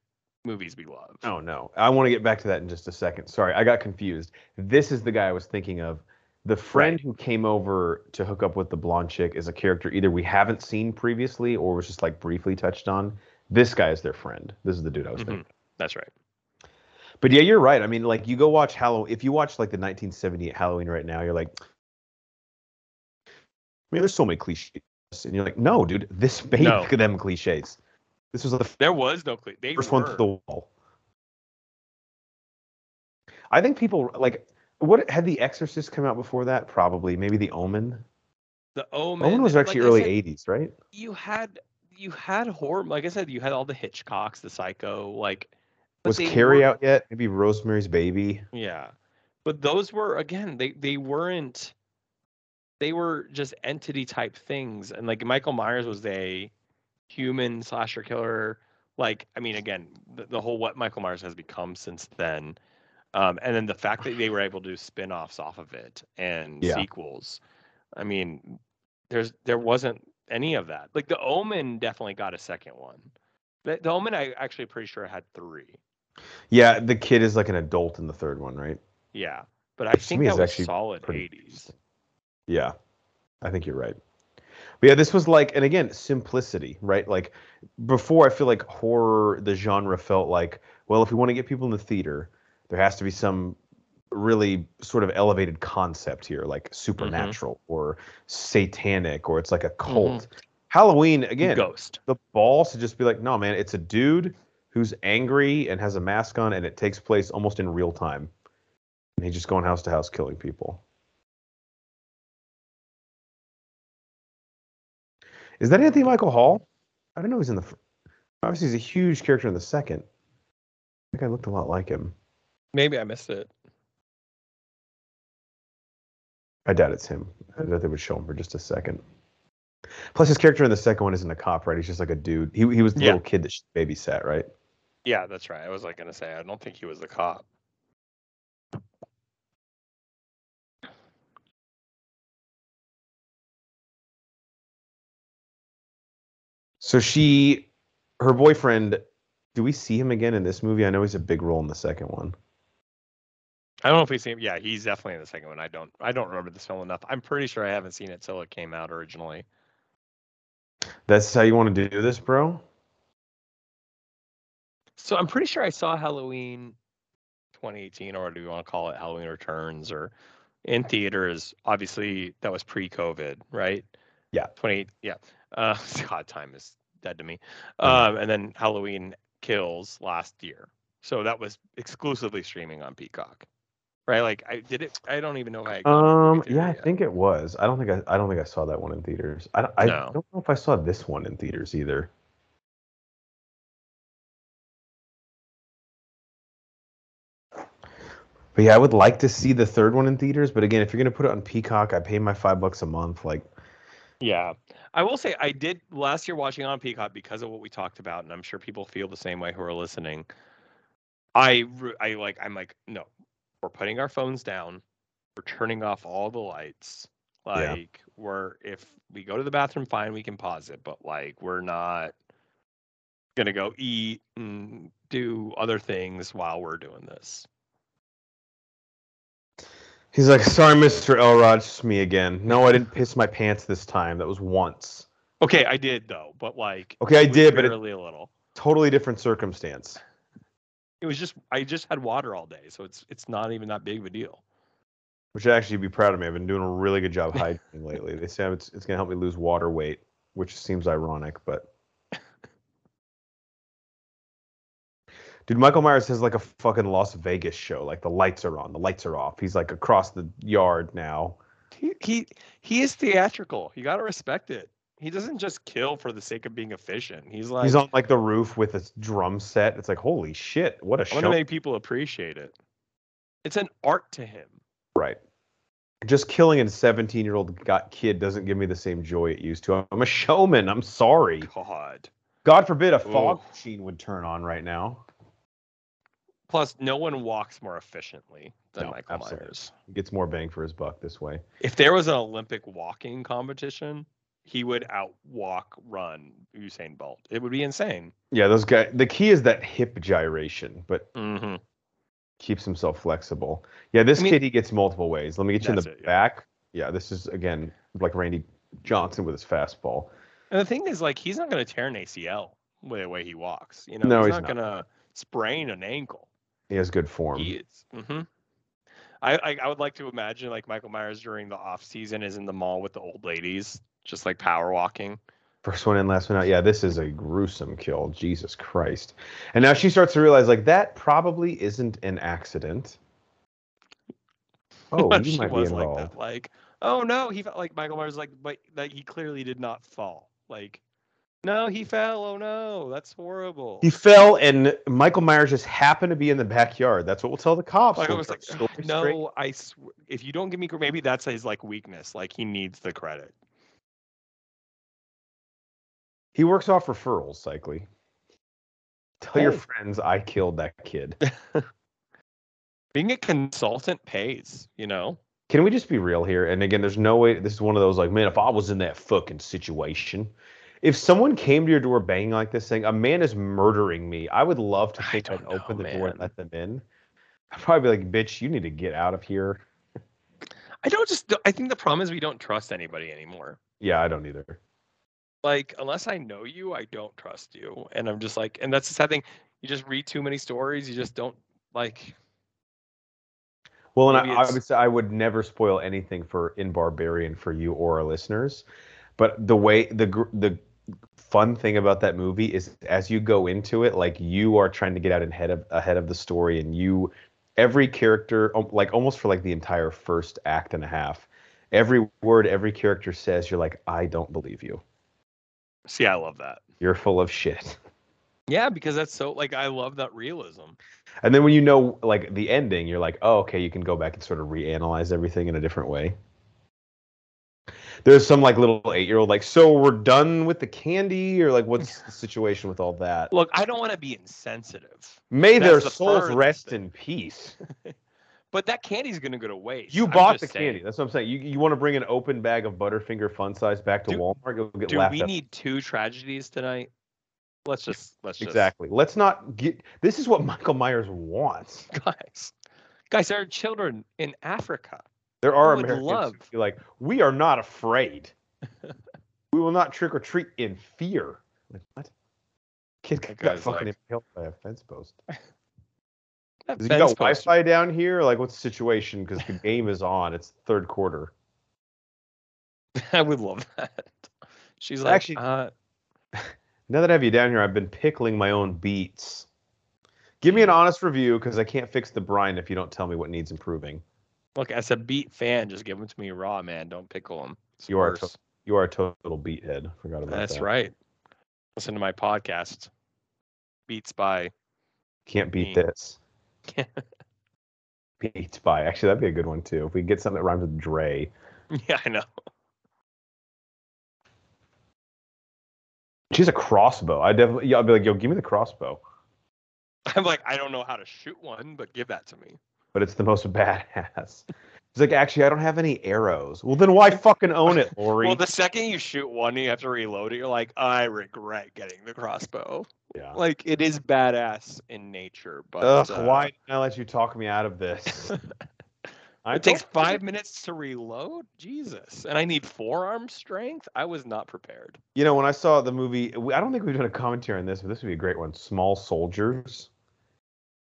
movies we love. Oh no, I want to get back to that in just a second. Sorry, I got confused. This is the guy I was thinking of. The friend Right. who came over to hook up with the blonde chick is a character either we haven't seen previously or was just like briefly touched on. This guy is their friend. This is the dude I was Mhm. thinking. That's right. But yeah, you're right. I mean, like you go watch Halloween. If you watch like the 1978 Halloween right now, you're like, I mean, there's so many cliches, and you're like, no, dude, this made No. them cliches. This was the There was no cle- they first were. one to the wall. I think people like what had the Exorcist come out before that? Probably, maybe The Omen. the Omen. Omen was actually I early said, '80s, right? You had you had horror. Like I said, you had all the Hitchcocks, the Psycho. Like Was Carrie were- out yet? Maybe Rosemary's Baby. Yeah. But those were again, they they weren't they were just entity type things. And like Michael Myers was a human slasher killer. Like, I mean, again, the, the whole what Michael Myers has become since then. Um, and then the fact that they were able to do spin-offs off of it and Yeah. sequels. I mean, there's there wasn't any of that. Like the Omen definitely got a second one. The, the Omen I actually pretty sure had three. Yeah, the kid is like an adult in the third one, right? Yeah. But I Which think that was actually solid pretty 80s. Yeah, I think you're right. But yeah, this was like, and again, simplicity, right? Like before, I feel like horror, the genre felt like, well, if we want to get people in the theater, there has to be some really sort of elevated concept here, like mm-hmm. supernatural or satanic, or it's like a cult. Mm-hmm. Halloween, again, Ghost. the balls to just be like, no, man, it's a dude who's angry and has a mask on, and it takes place almost in real time. And he's just going house to house killing people. Is that Anthony Michael Hall? I don't know. He's in the. Obviously, he's a huge character in the second. I think I looked a lot like him. Maybe I missed it. I doubt it's him. I doubt they would show him for just a second. Plus, his character in the second one isn't a cop, right? He's just like a dude. He he was the Yeah. little kid that she babysat, right? Yeah, that's right. I was like gonna say I don't think he was the cop. So she, her boyfriend. Do we see him again in this movie? I know he's a big role in the second one. I don't know if we see him. Yeah, he's definitely in the second one. I don't. I don't remember this film enough. I'm pretty sure I haven't seen it till it came out originally. That's how you want to do this, bro? So I'm pretty sure I saw Halloween 2018, or do you want to call it Halloween Returns, or in theaters? Obviously, that was pre-COVID, right? Yeah. 20. Yeah. Uh, God, time is dead to me. Um, and then Halloween Kills last year. So that was exclusively streaming on Peacock, right? Like I did it. I don't even know if I. had gone to the Um, yeah, I think it was. I don't think I, I don't think I saw that one in theaters. I, I No. don't know if I saw this one in theaters either. But yeah, I would like to see the third one in theaters. But again, if you're gonna put it on Peacock, I pay my five bucks a month. Like, Yeah. I will say I did last year watching on Peacock because of what we talked about, and I'm sure people feel the same way who are listening. I I like I'm like no, we're putting our phones down, we're turning off all the lights. Yeah. Like we're if we go to the bathroom, fine, we can pause it, but like we're not gonna go eat and do other things while we're doing this. He's like, "Sorry, Mister Elrod, it's just me again. No, I didn't piss my pants this time. That was once. Okay, I did though, but like Okay, I did, but it- a little. Totally different circumstance." It was just I just had water all day, so it's it's not even that big of a deal. Which actually be proud of me. I've been doing a really good job hydrating lately. They say it's it's gonna help me lose water weight, which seems ironic, but dude, Michael Myers has like a fucking Las Vegas show. Like the lights are on, the lights are off. He's like across the yard now. He he he is theatrical. You got to respect it. He doesn't just kill for the sake of being efficient. He's like He's on like the roof with a drum set. It's like holy shit, what a I want to show! make people appreciate it. It's an art to him. Right. Just killing a 17 year old kid doesn't give me the same joy it used to. I'm a showman. I'm sorry. God. God forbid a fog Oof. machine would turn on right now. Plus, no one walks more efficiently than No, Michael absolutely. Myers. He gets more bang for his buck this way. If there was an Olympic walking competition, he would outwalk, run Usain Bolt. It would be insane. Yeah, those guys. The key is that hip gyration, but Mm-hmm. keeps himself flexible. Yeah, this I mean- kid he gets multiple ways. Let me get you in the it, yeah. back. Yeah, this is again like Randy Johnson with his fastball. And the thing is, like, he's not going to tear an ACL with the way he walks. You know, No, he's, he's not, not. going to sprain an ankle. He has good form. He is. hmm I, I I would like to imagine like Michael Myers during the off season is in the mall with the old ladies, just like power walking. First one in, last one out. Yeah, this is a gruesome kill. Jesus Christ. And now she starts to realize like that probably isn't an accident. Oh, What if you she might be was like involved. that. Like, oh no, he felt like Michael Myers like, but like he clearly did not fall. Like, no, he fell. Oh no, that's horrible. He fell, and Michael Myers just happened to be in the backyard. That's what we'll tell the cops. Michael We'll was like, straight. no, I. Sw- if you don't give me, maybe that's his like weakness. Like he needs the credit. He works off referrals, likely. Tell your Oh. friends I killed that kid. Being a consultant pays. You know. Can we just be real here? And again, there's no way. This is one of those like, man, if I was in that fucking situation, if someone came to your door banging like this, saying a man is murdering me, I would love to take and open the door and let them in. I'd probably be like, bitch, you need to get out of here. I don't just. I think the problem is we don't trust anybody anymore. Yeah, I don't either. like unless I know you, I don't trust you. And I'm just like, and that's the sad thing. You just read too many stories. You just don't like. Well, and I, I would say I would never spoil anything for in Barbarian for you or our listeners, but the way the the fun thing about that movie is as you go into it, like you are trying to get out ahead of ahead of the story, and you every character um, like almost for like the entire first act and a half, every word every character says, you're like, I don't believe you. See, I love that. You're full of shit. Yeah, because that's so like I love that realism. And then when you know like the ending, you're like, oh, okay, you can go back and sort of reanalyze everything in a different way. There's some like little eight year old like, so we're done with the candy, or like, what's the situation with all that? Look, I don't want to be insensitive, May that's their the souls rest thing. in peace. but that candy's gonna go to waste. You I'm bought the saying. candy. That's what I'm saying. You you want to bring an open bag of Butterfinger Fun Size back to Do- Walmart? Go get Do laughed we at. need two tragedies tonight? Let's just let's just Exactly. Let's not get. This is what Michael Myers wants. guys. Guys, there are children in Africa. There are Americans love- who like we are not afraid. we will not trick or treat in fear. Like what? Kid That got fucking like- impaled by a fence post. Has he got Wi-Fi down here? Like what's the situation? Because the game is on. It's third quarter. I would love that. She's like, Actually- uh, Now that I have you down here, I've been pickling my own beets. Give me an honest review because I can't fix the brine if you don't tell me what needs improving. Look, as a beet fan, just give them to me raw, man. Don't pickle them. You are to- You are a total beat head. Forgot about That's that. right. Listen to my podcast, Beats by. Can't beat Me. this. Beats by. Actually, that'd be a good one too. If we get something that rhymes with Dre. yeah, I know. She's a crossbow. I definitely. Yeah, I'll be like, yo, give me the crossbow. I'm like, I don't know how to shoot one, but give that to me. But it's the most badass. He's like, actually, I don't have any arrows. Well, then why fucking own it, Laurie? Well, the second you shoot one, you have to reload it. You're like, I regret getting the crossbow. yeah. Like, it is badass in nature, but Ugh, uh, why did I let you talk me out of this? It takes five minutes to reload. Jesus, and I need forearm strength. I was not prepared. You know, when I saw the movie, I don't think we've done a commentary on this, but this would be a great one. Small Soldiers.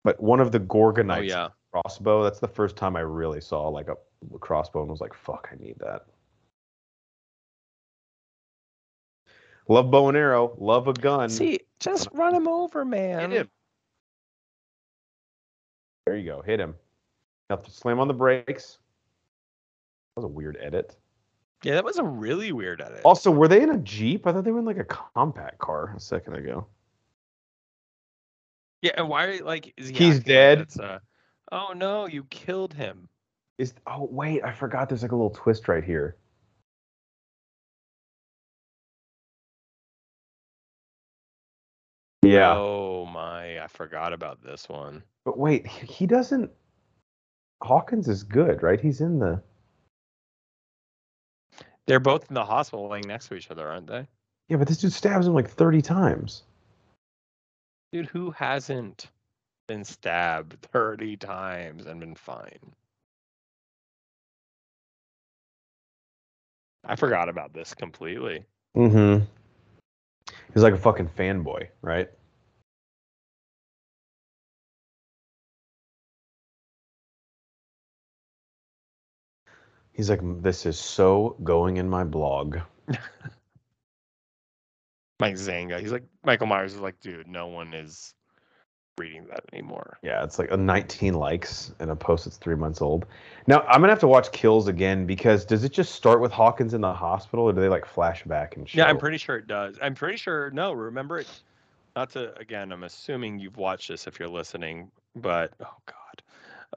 But one of the Gorgonites. Oh yeah, crossbow. That's the first time I really saw like a crossbow and was like, "Fuck, I need that." Love bow and arrow. Love a gun. see, just run him over, man. hit him. There you go. Hit him. Now to slam on the brakes. That was a weird edit. Yeah, that was a really weird edit. Also, were they in a jeep? I thought they were in like a compact car a second ago. Yeah, and why? Are you like, is he He's dead. it's a- uh, oh no, you killed him. Is oh wait, I forgot. There's like a little twist right here. Yeah, Oh my, I forgot about this one. but wait, he doesn't. Hawkins is good, right? He's in the. They're both in the hospital, laying next to each other, aren't they? Yeah, but this dude stabs him like 30 times. Dude, who hasn't been stabbed 30 times and been fine? I forgot about this completely. Mm-hmm. He's like a fucking fanboy, right? He's like, this is so going in my blog. Mike Zanga. He's like Michael Myers is like, dude, no one is reading that anymore. Yeah, it's like a 19 likes and a post that's three months old. Now I'm gonna have to watch Kills again because does it just start with Hawkins in the hospital or do they like flashback and show? Yeah, I'm pretty sure it does. I'm pretty sure. No, remember it. Not to again. I'm assuming you've watched this if you're listening, but oh god.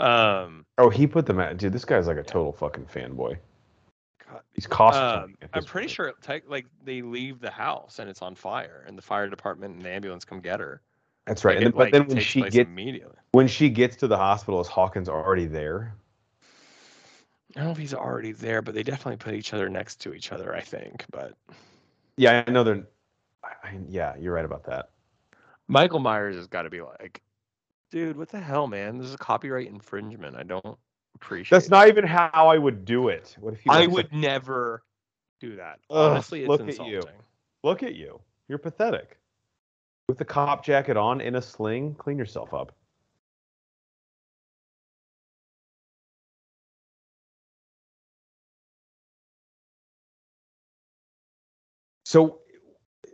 Um, Oh, he put them at dude. This guy's like a total fucking fanboy. God. He's cosplaying. Um, I'm pretty point. sure it like they leave the house and it's on fire, and the fire department and the ambulance come get her. That's right. Like, And it, then, but then when she gets immediately. when she gets to the hospital, is Hawkins already there? I don't know if he's already there, but they definitely put each other next to each other. I think, but Yeah, I know they're. I, I, yeah, you're right about that. Michael Myers has got to be like, dude, what the hell, man? This is a copyright infringement. I don't appreciate. That's not even how I would do it. What if you? I would said, never do that. Ugh, Honestly, it's look at you. Look at you. You're pathetic. With the cop jacket on in a sling, clean yourself up. So,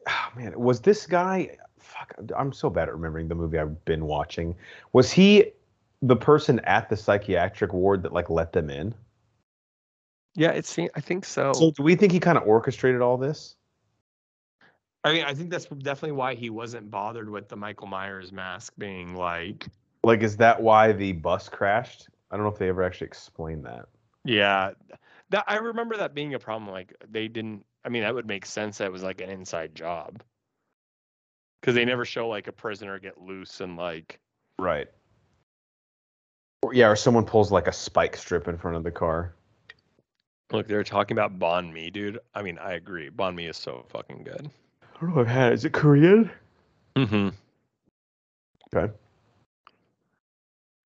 ah, man, was this guy? Fuck, I'm so bad at remembering the movie I've been watching. Was he the person at the psychiatric ward that like let them in? Yeah, it's. I think so. So, do we think he kind of orchestrated all this? I mean, I think that's definitely why he wasn't bothered with the Michael Myers mask being like, Like, is that why the bus crashed? I don't know if they ever actually explained that. yeah. That I remember that being a problem. Like they didn't. I mean, that would make sense. That it was like an inside job because they never show like a prisoner get loose and like. Right. Or, yeah, or someone pulls like a spike strip in front of the car. Look, they're talking about Banh Mi, dude. I mean, I agree. Banh Mi is so fucking good. I don't know I've had. Is it Korean? Mm-hmm. Okay.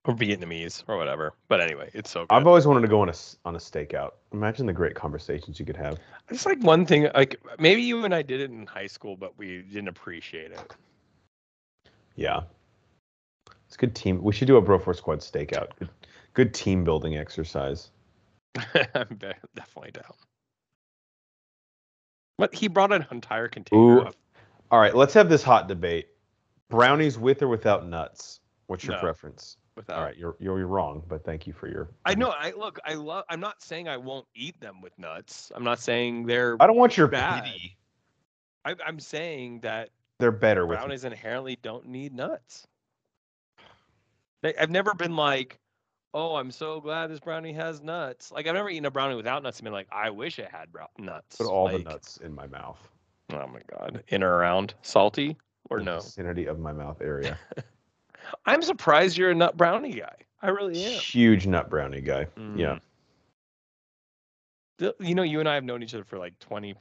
Or Vietnamese or whatever. But anyway, it's so good. I've always wanted to go on a on a stakeout. Imagine the great conversations you could have. It's like one thing, like maybe you and I did it in high school, but we didn't appreciate it. Yeah. It's good team. We should do a Bro Force Squad stakeout. Good, good team building exercise. I'm de- definitely down. But he brought an entire container Ooh. of All right, let's have this hot debate. Brownies with or without nuts? What's your No. preference? without. All right, you're, you're you're wrong, but thank you for your. I know. I look. I love. I'm not saying I won't eat them with nuts. I'm not saying they're. I don't want your Bad. pity. I, I'm saying that They're better with. brownies inherently don't need nuts. They- I've never been like, oh, I'm so glad this brownie has nuts. Like I've never eaten a brownie without nuts and been like, I wish it had brow- nuts. Put all the nuts in my mouth. Oh my god, in or around salty or the no? Vicinity of my mouth area. I'm surprised you're a nut brownie guy. I really am. Huge nut brownie guy. Yeah. Mm. The- You know, you and I have known each other for like 20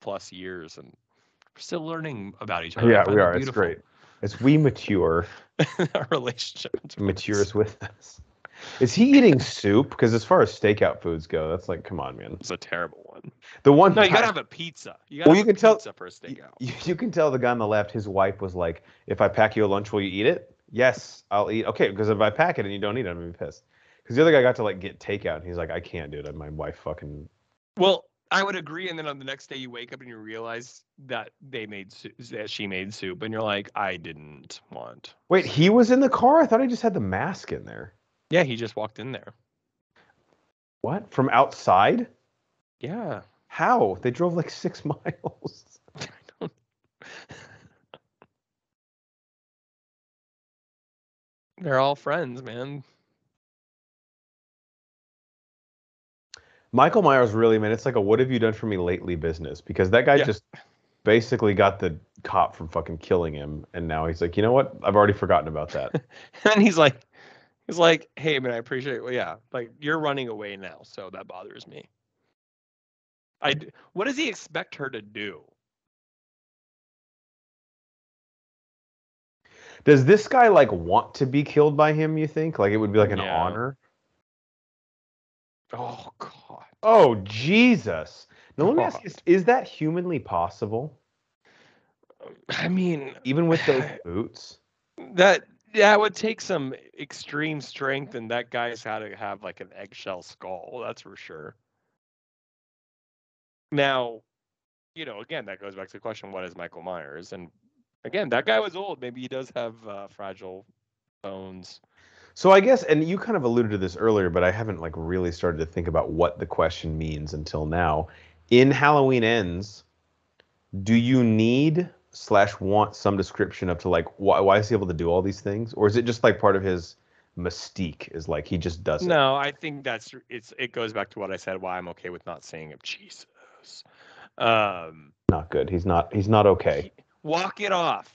plus years, and we're still learning about each other. Yeah, we are. It's great. As we mature, Our relationship matures with us. Is he eating soup? Because as far as stakeout foods go, that's like, come on, man. It's a terrible one. The one. No, you gotta have a pizza. You gotta Well, you can tell- pizza for a stakeout. You, you can tell the guy on the left, his wife was like, "If I pack you a lunch, will you eat it?" Yes, I'll eat. Okay, because if I pack it and you don't eat it, I'm gonna be pissed. Because the other guy got to like get takeout, and he's like, "I can't, do dude. My wife fucking." Well, I would agree. And then on the next day, you wake up and you realize that they made soup, that she made soup, and you're like, I didn't want. Wait, he was in the car. I thought he just had the mask in there. Yeah, he just walked in there. What? From outside? Yeah. How? They drove like six miles. They're all friends, man. Michael Myers really, man, it's like a "What have you done for me lately?" business because that guy Yeah. just basically got the cop from fucking killing him, and now he's like, you know what? I've already forgotten about that. and he's like, he's like, hey man, I appreciate. Well, yeah, like you're running away now, so that bothers me. I. What does he expect her to do? Does this guy like want to be killed by him? You think like it would be like an Yeah. honor? Oh God. Oh Jesus! Now let me ask you: Is that humanly possible, I mean, even with those boots? that that would take some extreme strength, and that guy's had to have like an eggshell skull. That's for sure. Now, you know, again, that goes back to the question: What is Michael Myers? And again, that guy was old. Maybe he does have uh, fragile bones. So I guess, and you kind of alluded to this earlier, but I haven't like really started to think about what the question means until now. In Halloween Ends, do you need slash want some description of to like why why is he able to do all these things, or is it just like part of his mystique? Is like he just does it? No, I think that's it's. It goes back to what I said. Why I'm okay with not saying of Jesus. Um, Not good. He's not. He's not okay. walk it off.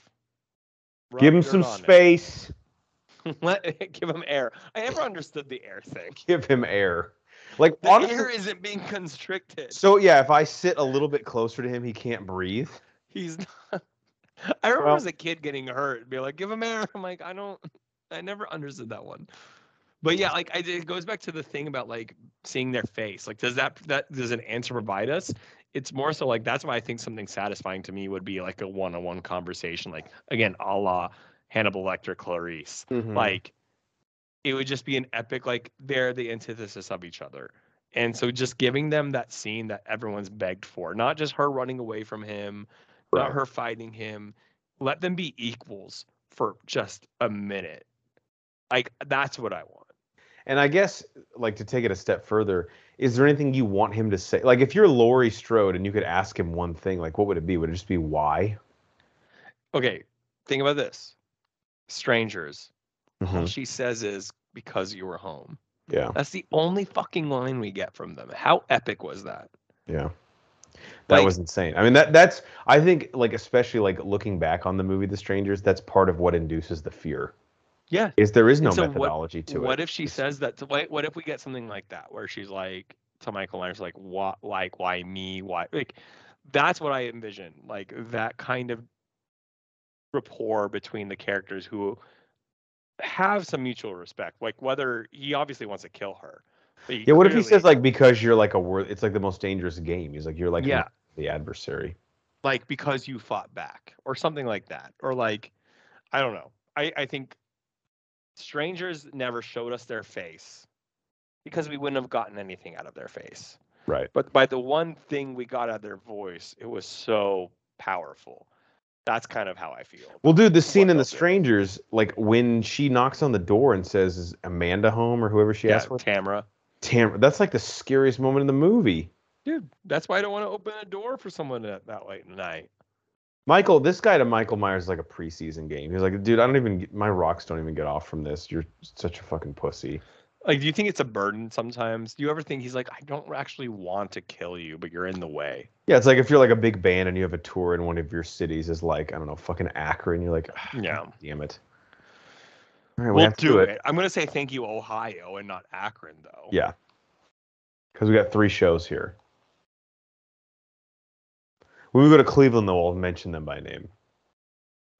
Give him some space. Let give him air. I never understood the air thing. Give him air. Like The honestly, air isn't being constricted. so yeah, if I sit a little bit closer to him, he can't breathe. He's not. I remember Well- as a kid getting hurt, be like, "Give him air." I'm like, I don't. I never understood that one. But yeah, like I, it goes back to the thing about like seeing their face. Like, does that that does an answer provide us? It's more so like that's why I think something satisfying to me would be like a one-on-one conversation, like again, a la Hannibal Lecter, Clarice. Mm-hmm. like it would just be an epic like they're the antithesis of each other and so just giving them that scene that everyone's begged for not just her running away from him Right. not her fighting him let them be equals for just a minute like that's what i want And I guess, like, to take it a step further, is there anything you want him to say? Like, if you're Laurie Strode and you could ask him one thing, like, what would it be? Would it just be why? Okay, think about this. Strangers. All Mhm. she says is because you were home. Yeah, That's the only fucking line we get from them. How epic was that? yeah. That Like- was insane. I mean, that that's I think like especially like looking back on the movie The Strangers, that's part of what induces the fear. Yeah. Is there is no so what- methodology to what it. What if she It's- says that? To, what, what if we get something like that where she's like to Michael Myers, like, "What? Like, why me? Why?" Like, that's what I envision. Like that kind of rapport between the characters who have some mutual respect. Like whether he obviously wants to kill her. Yeah, what if he says like because you're like a word? It's like the most dangerous game. He's like you're like Yeah. the adversary. like because you fought back or something like that or like i don't know i i think strangers never showed us their face because we wouldn't have gotten anything out of their face Right. but by the one thing we got out of their voice it was so powerful that's kind of how i feel Well, dude, the scene in The. Strangers, like when she knocks on the door and says, "Is Amanda home?" or whoever she yeah asked for, tamara Tam, that's like the scariest moment in the movie. dude that's why i don't want to open a door for someone that, that late at night Michael, this guy to Michael Myers is like a preseason game. He's like, dude, I don't even, get, my rocks don't even get off from this. You're such a fucking pussy. like do you think it's a burden sometimes do you ever think he's like i don't actually want to kill you but you're in the way Yeah, it's like if you're like a big band and you have a tour in one of your cities is like, I don't know, fucking Akron. You're like, "Ah, Yeah. damn it. All right, we we'll have to do do it. it. I'm gonna say thank you, Ohio, and not Akron, though. Yeah. Because we got three shows here. When we go to Cleveland, though, I'll mention them by name.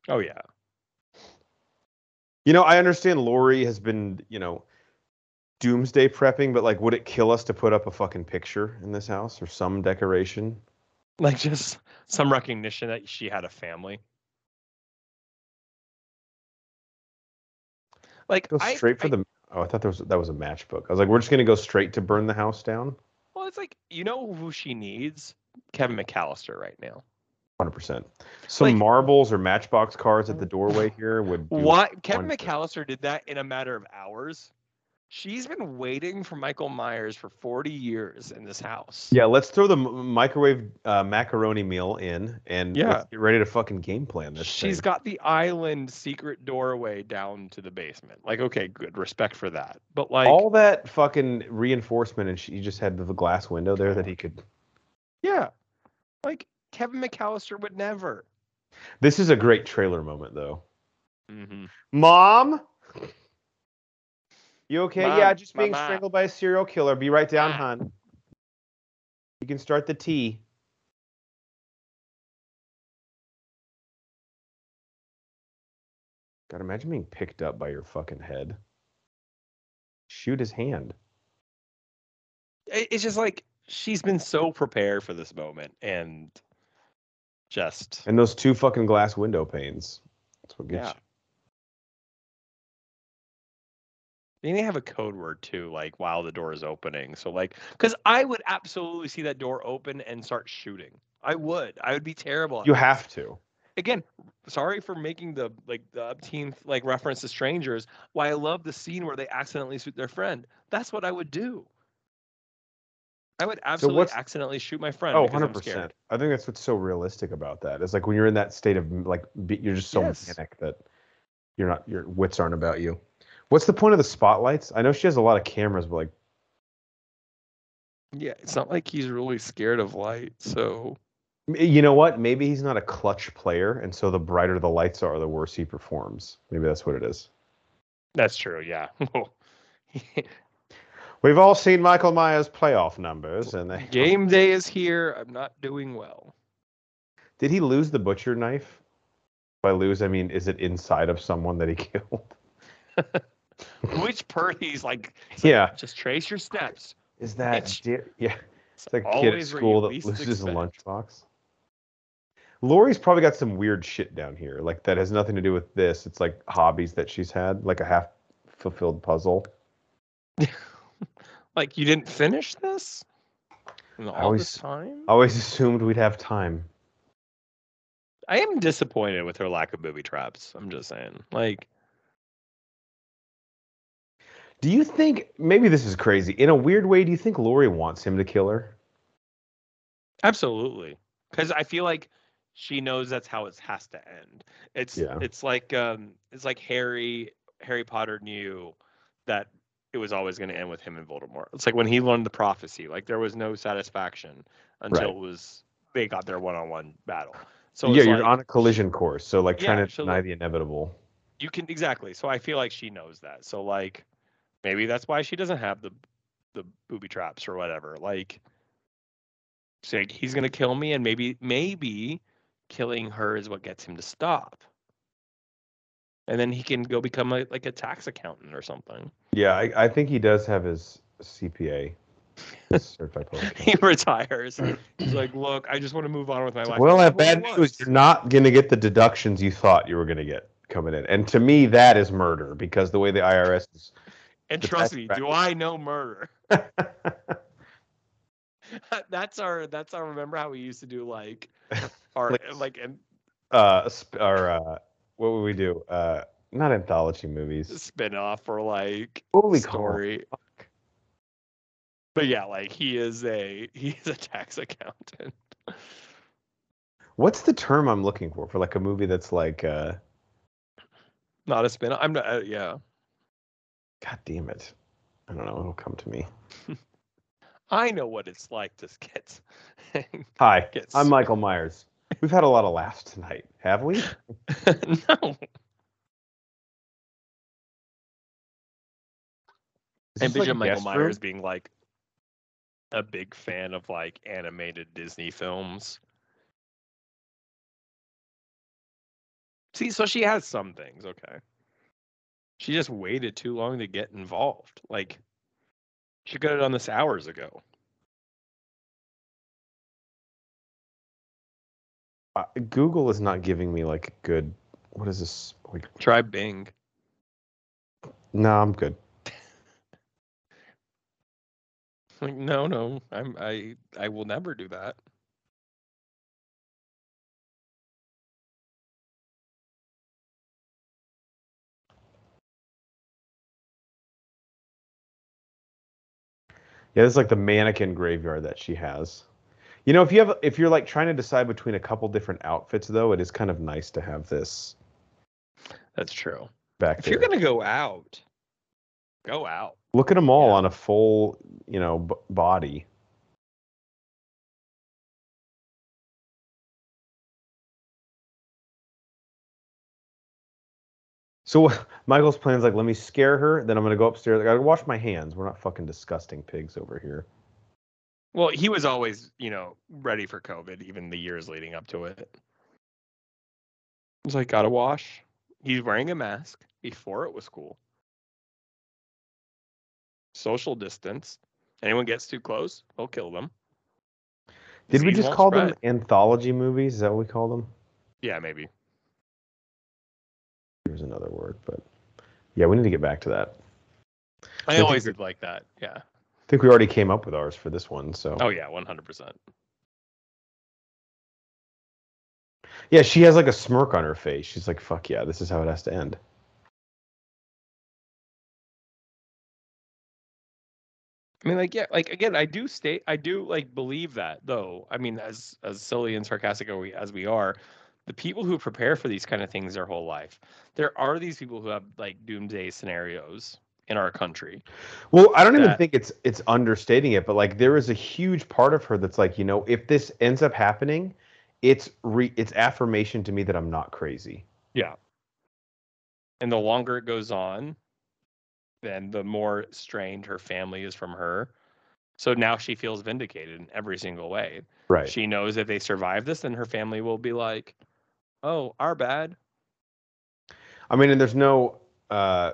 Oh yeah. You know, I understand Laurie has been, you know, doomsday prepping, but like, would it kill us to put up a fucking picture in this house or some decoration? Like just some recognition that she had a family. Like Go I- straight for I- the. Oh, I thought that was that was a matchbook. I was like, we're just gonna go straight to burn the house down. Well, it's like you know who she needs? Kevin McCallister right now. Hundred percent. Some Like- marbles or matchbox cars at the mm. doorway here would. Do Why Kevin wonders. McCallister did that in a matter of hours. She's been waiting for Michael Myers for 40 years in this house. Yeah, let's throw the microwave uh, macaroni meal in and Yeah. get ready to fucking game plan this. She's thing. got the island secret doorway down to the basement. Like, okay, good respect for that. But like, all that fucking reinforcement, and she just had the glass window there that he could. yeah, like Kevin McCallister would never. This is a great trailer moment, though. Mm-hmm. Mom, you okay? Mom, yeah, just being Mama. strangled by a serial killer. Be right down, Ah. hon. You can start the tea. God, imagine being picked up by your fucking head. Shoot his hand. It's just like she's been so prepared for this moment, and just And those two fucking glass window panes. That's what gets yeah. They may have a code word too, like while the door is opening. So like, because I would absolutely see that door open and start shooting. I would. I would be terrible. you. Have to. again sorry for making the like the obscene like reference to strangers why i love the scene where they accidentally shoot their friend that's what i would do i would absolutely what's- accidentally shoot my friend Oh, because 100 i'm percent. scared I think that's what's so realistic about that. It's like when you're in that state of like you're just so Yes. manic that you're not your wits aren't about you. What's the point of the spotlights? I know she has a lot of cameras, but like yeah it's not like he's really scared of light so you know what? Maybe he's not a clutch player, and so the brighter the lights are, the worse he performs. Maybe that's what it is. that's true yeah We've all seen Michael Myers playoff numbers, and they game day is here i'm not doing well did he lose the butcher knife? By lose, I mean is it inside of someone that he killed? which Purdy's like yeah. just trace your steps Is that Bitch. dear? Yeah. it's It's like a kid at always where you school that least loses a lunchbox. Laurie's probably got some weird shit down here, like that has nothing to do with this. It's like hobbies that she's had, like a half fulfilled puzzle. like you didn't finish this in all always- this time I always assumed we'd have time. I am disappointed with her lack of booby traps. I'm just saying. Like, Do you think maybe this is crazy? In a weird way, do you think Laurie wants him to kill her? Absolutely, because I feel like she knows that's how it has to end. It's Yeah. it's like um it's like Harry Harry Potter knew that it was always going to end with him and Voldemort. It's like when he learned the prophecy, like there was no satisfaction until Right. it was they got their one-on-one battle. So yeah, you're like, on a collision course, so like Yeah, trying to so deny like- the inevitable. you can exactly. So I feel like she knows that. So like maybe that's why she doesn't have the the booby traps or whatever. Like saying he's gonna kill me and maybe maybe killing her is what gets him to stop. And then he can go become a, like a tax accountant or something. Yeah, I, I think he does have his CPA, his He retires. He's like, look, I just want to move on with my life. Well, I This have is what bad news. was. You're not going to get the deductions you thought you were going to get coming in, and to me, that is murder because the way the IRS is. And trust me, do I know murder? that's our that's our remember how we used to do like our Like- like and uh, or uh, what would we do? Uh, not anthology movies. spin off or like What would we call? it? story. But yeah, like he is a he is a tax accountant. What's the term I'm looking for for like a movie that's like? Uh, Not a spin off. I'm not uh, yeah. God damn it! I don't know. It'll come to me. I know what it's like to get Hi, Get I'm. Michael Myers. We've had a lot of laughs tonight, have we? no. This like Michael Myers room? being like a big fan of like animated Disney films. See, so she has some things, okay. She just waited too long to get involved. Like she could have done this hours ago. Uh, Google is not giving me like a good. What is this? Like, Try Bing. no, I'm good. Like, no, no, I'm I I will never do that. Yeah, this is like the mannequin graveyard that she has. You know, if you have, if you're like trying to decide between a couple different outfits, though, it is kind of nice to have this That's true. back If there. you're gonna go out, go out. Look at them all Yeah. on a full, you know, b- body. So Michael's plan's like, let me scare her, then I'm gonna go upstairs. I gotta wash my hands. We're not fucking disgusting pigs over here. Well, he was always, you know, ready for COVID, even the years leading up to it. He's like, gotta wash. He's wearing a mask before it was cool. Social distance. Anyone gets too close, we'll kill them. Did we just call them anthology movies? Is that what we call them? Yeah, maybe. There's another word, but yeah, we need to get back to that. I think always did like that. Yeah. I think we already came up with ours for this one. So Oh yeah, one hundred percent. yeah, she has like a smirk on her face. She's like, "Fuck yeah, this is how it has to end." I mean, like, yeah, like again, I do state, I do like believe that, though. I mean, as as silly and sarcastic as we, as we are, the people who prepare for these kind of things their whole life, there are these people who have like doomsday scenarios in our country. Well, I don't even think it's it's understating it, but like there is a huge part of her that's like, you know, if this ends up happening, it's re it's affirmation to me that I'm not crazy. Yeah. And the longer it goes on, then the more strained her family is from her. So now she feels vindicated in every single way. Right. She knows if they survive this, then her family will be like, "Oh, our bad." I mean, and there's no uh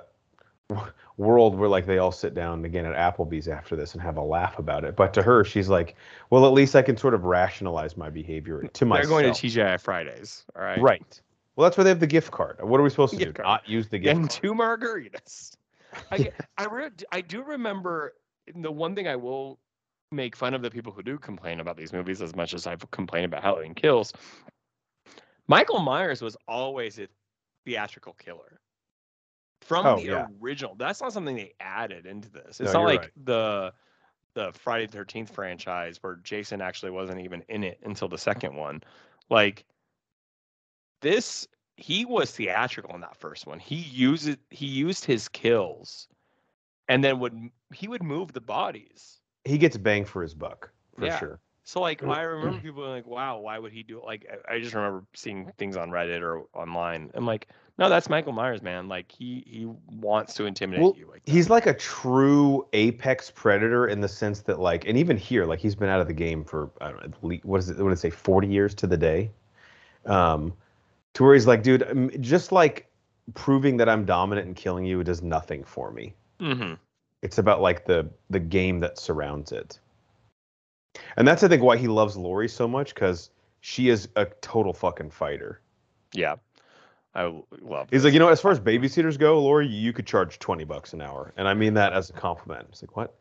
world where like they all sit down again at Applebee's after this and have a laugh about it. But to her, she's like, well, at least I can sort of rationalize my behavior to myself. They're going to TGI Fridays, all right? Right. Well, that's where they have the gift card. What are we supposed to Gift do? card. Not use the gift And card? two margaritas. I I, re- I do remember the one thing I will make fun of the people who do complain about these movies as much as I've complained about Halloween Kills. Michael Myers was always a theatrical killer. from Oh, the yeah. original. That's not something they added into this. No, It's not like right. the the Friday the Thirteenth franchise where Jason actually wasn't even in it until the second one. Like this, he was theatrical in that first one. He used. He used his kills, and then would he would move the bodies. He gets bang for his buck for Yeah. sure. So like. I remember people being like, "Wow, why would he do it?" Like I- just remember seeing things on Reddit or online. I'm like, "No, that's Michael Myers, man. Like he he wants to intimidate Well, you." Like that. He's like a true apex predator in the sense that, like, and even here, like, he's been out of the game for I don't know, what is it? What did it say? Forty years to the day. Um, to where he's like, dude, just like proving that I'm dominant and killing you does nothing for me. hmm It's about like the the game that surrounds it. And that's I think why he loves Laurie so much because she is a total fucking fighter. Yeah, I love. He's this. like, you know, as far as babysitters go, Laurie, you could charge twenty bucks an hour, and I mean that as a compliment. It's like, what?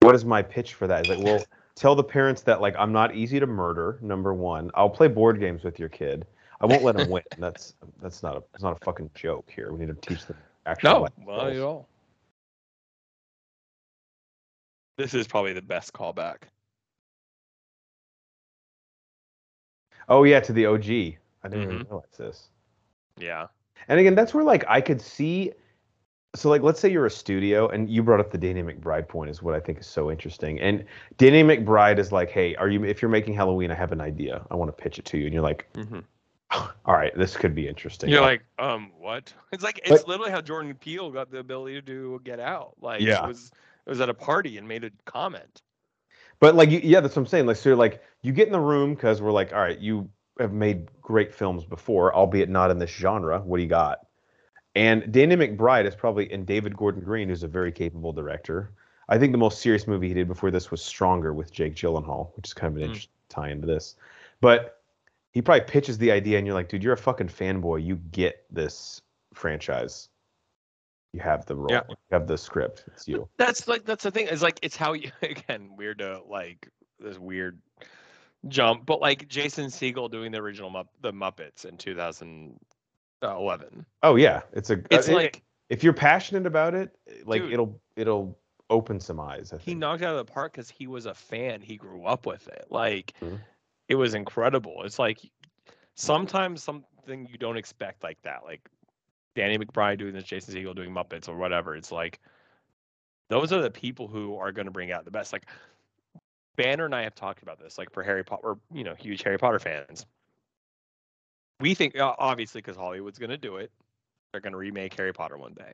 What is my pitch for that? He's like, well, tell the parents that like I'm not easy to murder. Number one, I'll play board games with your kid. I won't let him win. That's that's not a it's not a fucul joke here. We need to teach them actual. no, not at all. This is probably the best callback. Oh yeah, to the OG. I didn't even Mhm. realize this. Yeah. And again, that's where like I could see. So like, let's say you're a studio, and you brought up the Danny McBride point is what I think is so interesting. And Danny McBride is like, hey, are you if you're making Halloween, I have an idea. I want to pitch it to you, and you're like, Mm-hmm. all right, this could be interesting. You're like, um, what? It's like it's literally how Jordan Peele got the ability to do Get Out. Like, Yeah. it was it was at a party and made a comment. But like, you, yeah, that's what I'm saying. Like, so you're like, you get in the room because we're like, all right, you have made great films before, albeit not in this genre. What do you got? And Danny McBride is probably, and David Gordon Green, who's a very capable director. I think the most serious movie he did before this was Stronger with Jake Gyllenhaal, which is kind of an Mm. interesting tie into this. But he probably pitches the idea, and you're like, dude, you're a fucking fanboy. You get this franchise. You have the role. Yeah. You have the script. It's you. That's like that's the thing. It's like it's how you again weird to like this weird jump, but like Jason Segel doing the original Mupp- the Muppets in 2011. Oh yeah, it's a. It's uh, like if you're passionate about it, like Dude. it'll it'll open some eyes. I he knocked it out of the park because he was a fan. He grew up with it. Like Mhm. it was incredible. It's like sometimes something you don't expect like that, like Danny McBride doing this, Jason Segel doing Muppets or whatever. It's like those are the people who are going to bring out the best. Like Banner and I have talked about this. Like for Harry Potter, we're, you know, huge Harry Potter fans. We think obviously because Hollywood's going to do it, they're going to remake Harry Potter one day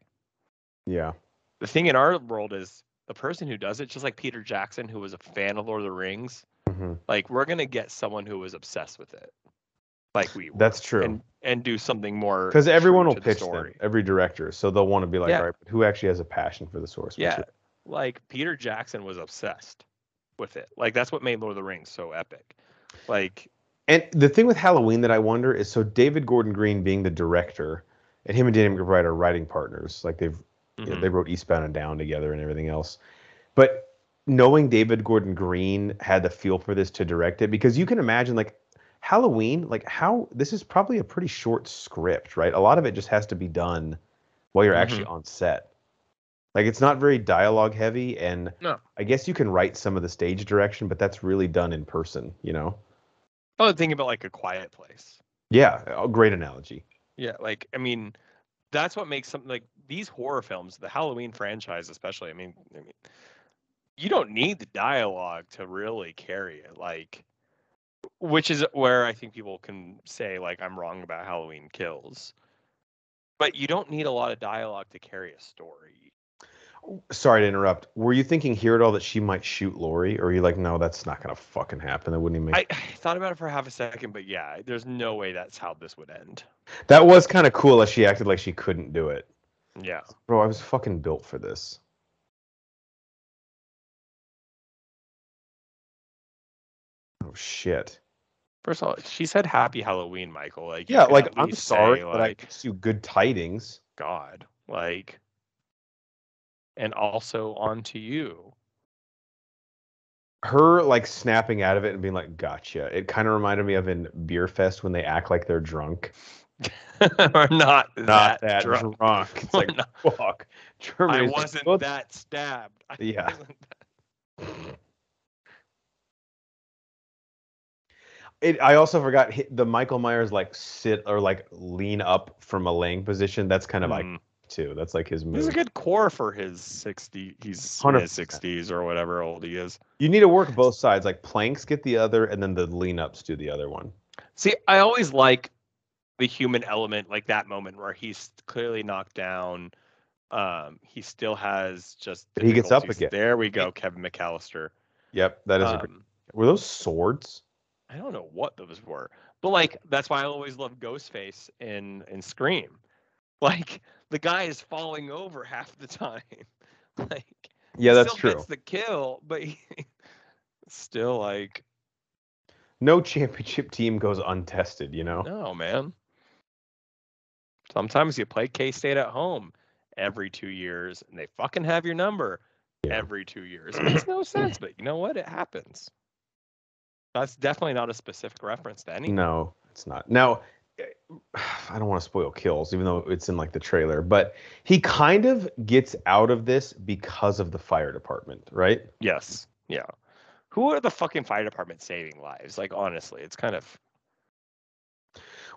Yeah. the thing in our world is the person who does it, just like Peter Jackson, who was a fan of Lord of the Rings, hmm like we're gonna get someone who was obsessed with it, like we were, That's true. and and do something more Because everyone will to the pitch them, every director, so they'll want to be like, Yeah. all right, but who actually has a passion for the source Yeah, material? like Peter Jackson was obsessed with it. Like that's what made Lord of the Rings so epic. Like And the thing with Halloween that I wonder is, so David Gordon Green being the director, and him and Danny McBride are writing partners. Like they've you know, they mm-hmm. wrote Eastbound and Down together and everything else. But knowing David Gordon Green had the feel for this to direct it, because you can imagine like Halloween, like how this is probably a pretty short script, right? A lot of it just has to be done while you're actually mm-hmm. on set. Like it's not very dialogue heavy, and No. I guess you can write some of the stage direction, but that's really done in person, you know? oh, think about like a quiet place. Yeah, a great analogy. Yeah, like I mean, that's what makes something like these horror films, the Halloween franchise especially. I mean, I mean, you don't need the dialogue to really carry it. Like, which is where I think people can say like I'm wrong about Halloween Kills, but you don't need a lot of dialogue to carry a story. Oh, sorry to interrupt. Were you thinking here at all that she might shoot Laurie, or are you like, no, that's not gonna fucking happen? That wouldn't even make. I, I thought about it for half a second, but yeah, there's no way that's how this would end. That was kind of cool as she acted like she couldn't do it. Yeah. Bro, I was fucking built for this. Oh shit. First of all, she said "Happy Halloween," Michael. Like, Yeah, like I'm sorry, say, but I like, gives you good tidings. God, like, and also on to you. Her like snapping out of it and being like, "Gotcha." It kind of reminded me of in Beerfest when they act like they're drunk. We're not, Not that, that drunk. drunk. It's We're like not- fuck. I Germany's like, wasn't "What that stabbed. I Yeah. wasn't It, I also forgot the Michael Myers like sit or like lean up from a laying position. That's kind of like Mm. too. That's like his move. He's a good core for his 60. He's in 100%. his 60s or whatever old he is. You need to work both sides. Like planks get the other, and then the lean ups do the other one. See, I always like the human element, like that moment where he's clearly knocked down. Um, he still has just. But he gets up again. There we go, Kevin McCallister. Yep, that is. a great, Um, were those swords? I don't know what those were, but like that's why I always love Ghostface in in Scream. Like the guy is falling over half the time. like Yeah, that's still true. Gets the kill, but still like No championship team goes untested. You know. no man. Sometimes you play K State at home every two years, and they fucking have your number Yeah. every two years. It makes no sense, but you know what? It happens. That's definitely not a specific reference to anything. No, it's not. Now, eh, I don't want to spoil kills, even though it's in like the trailer, but he kind of gets out of this because of the fire department, right? Yes. Yeah. Who are the fucking fire department saving lives? Like honestly, it's kind of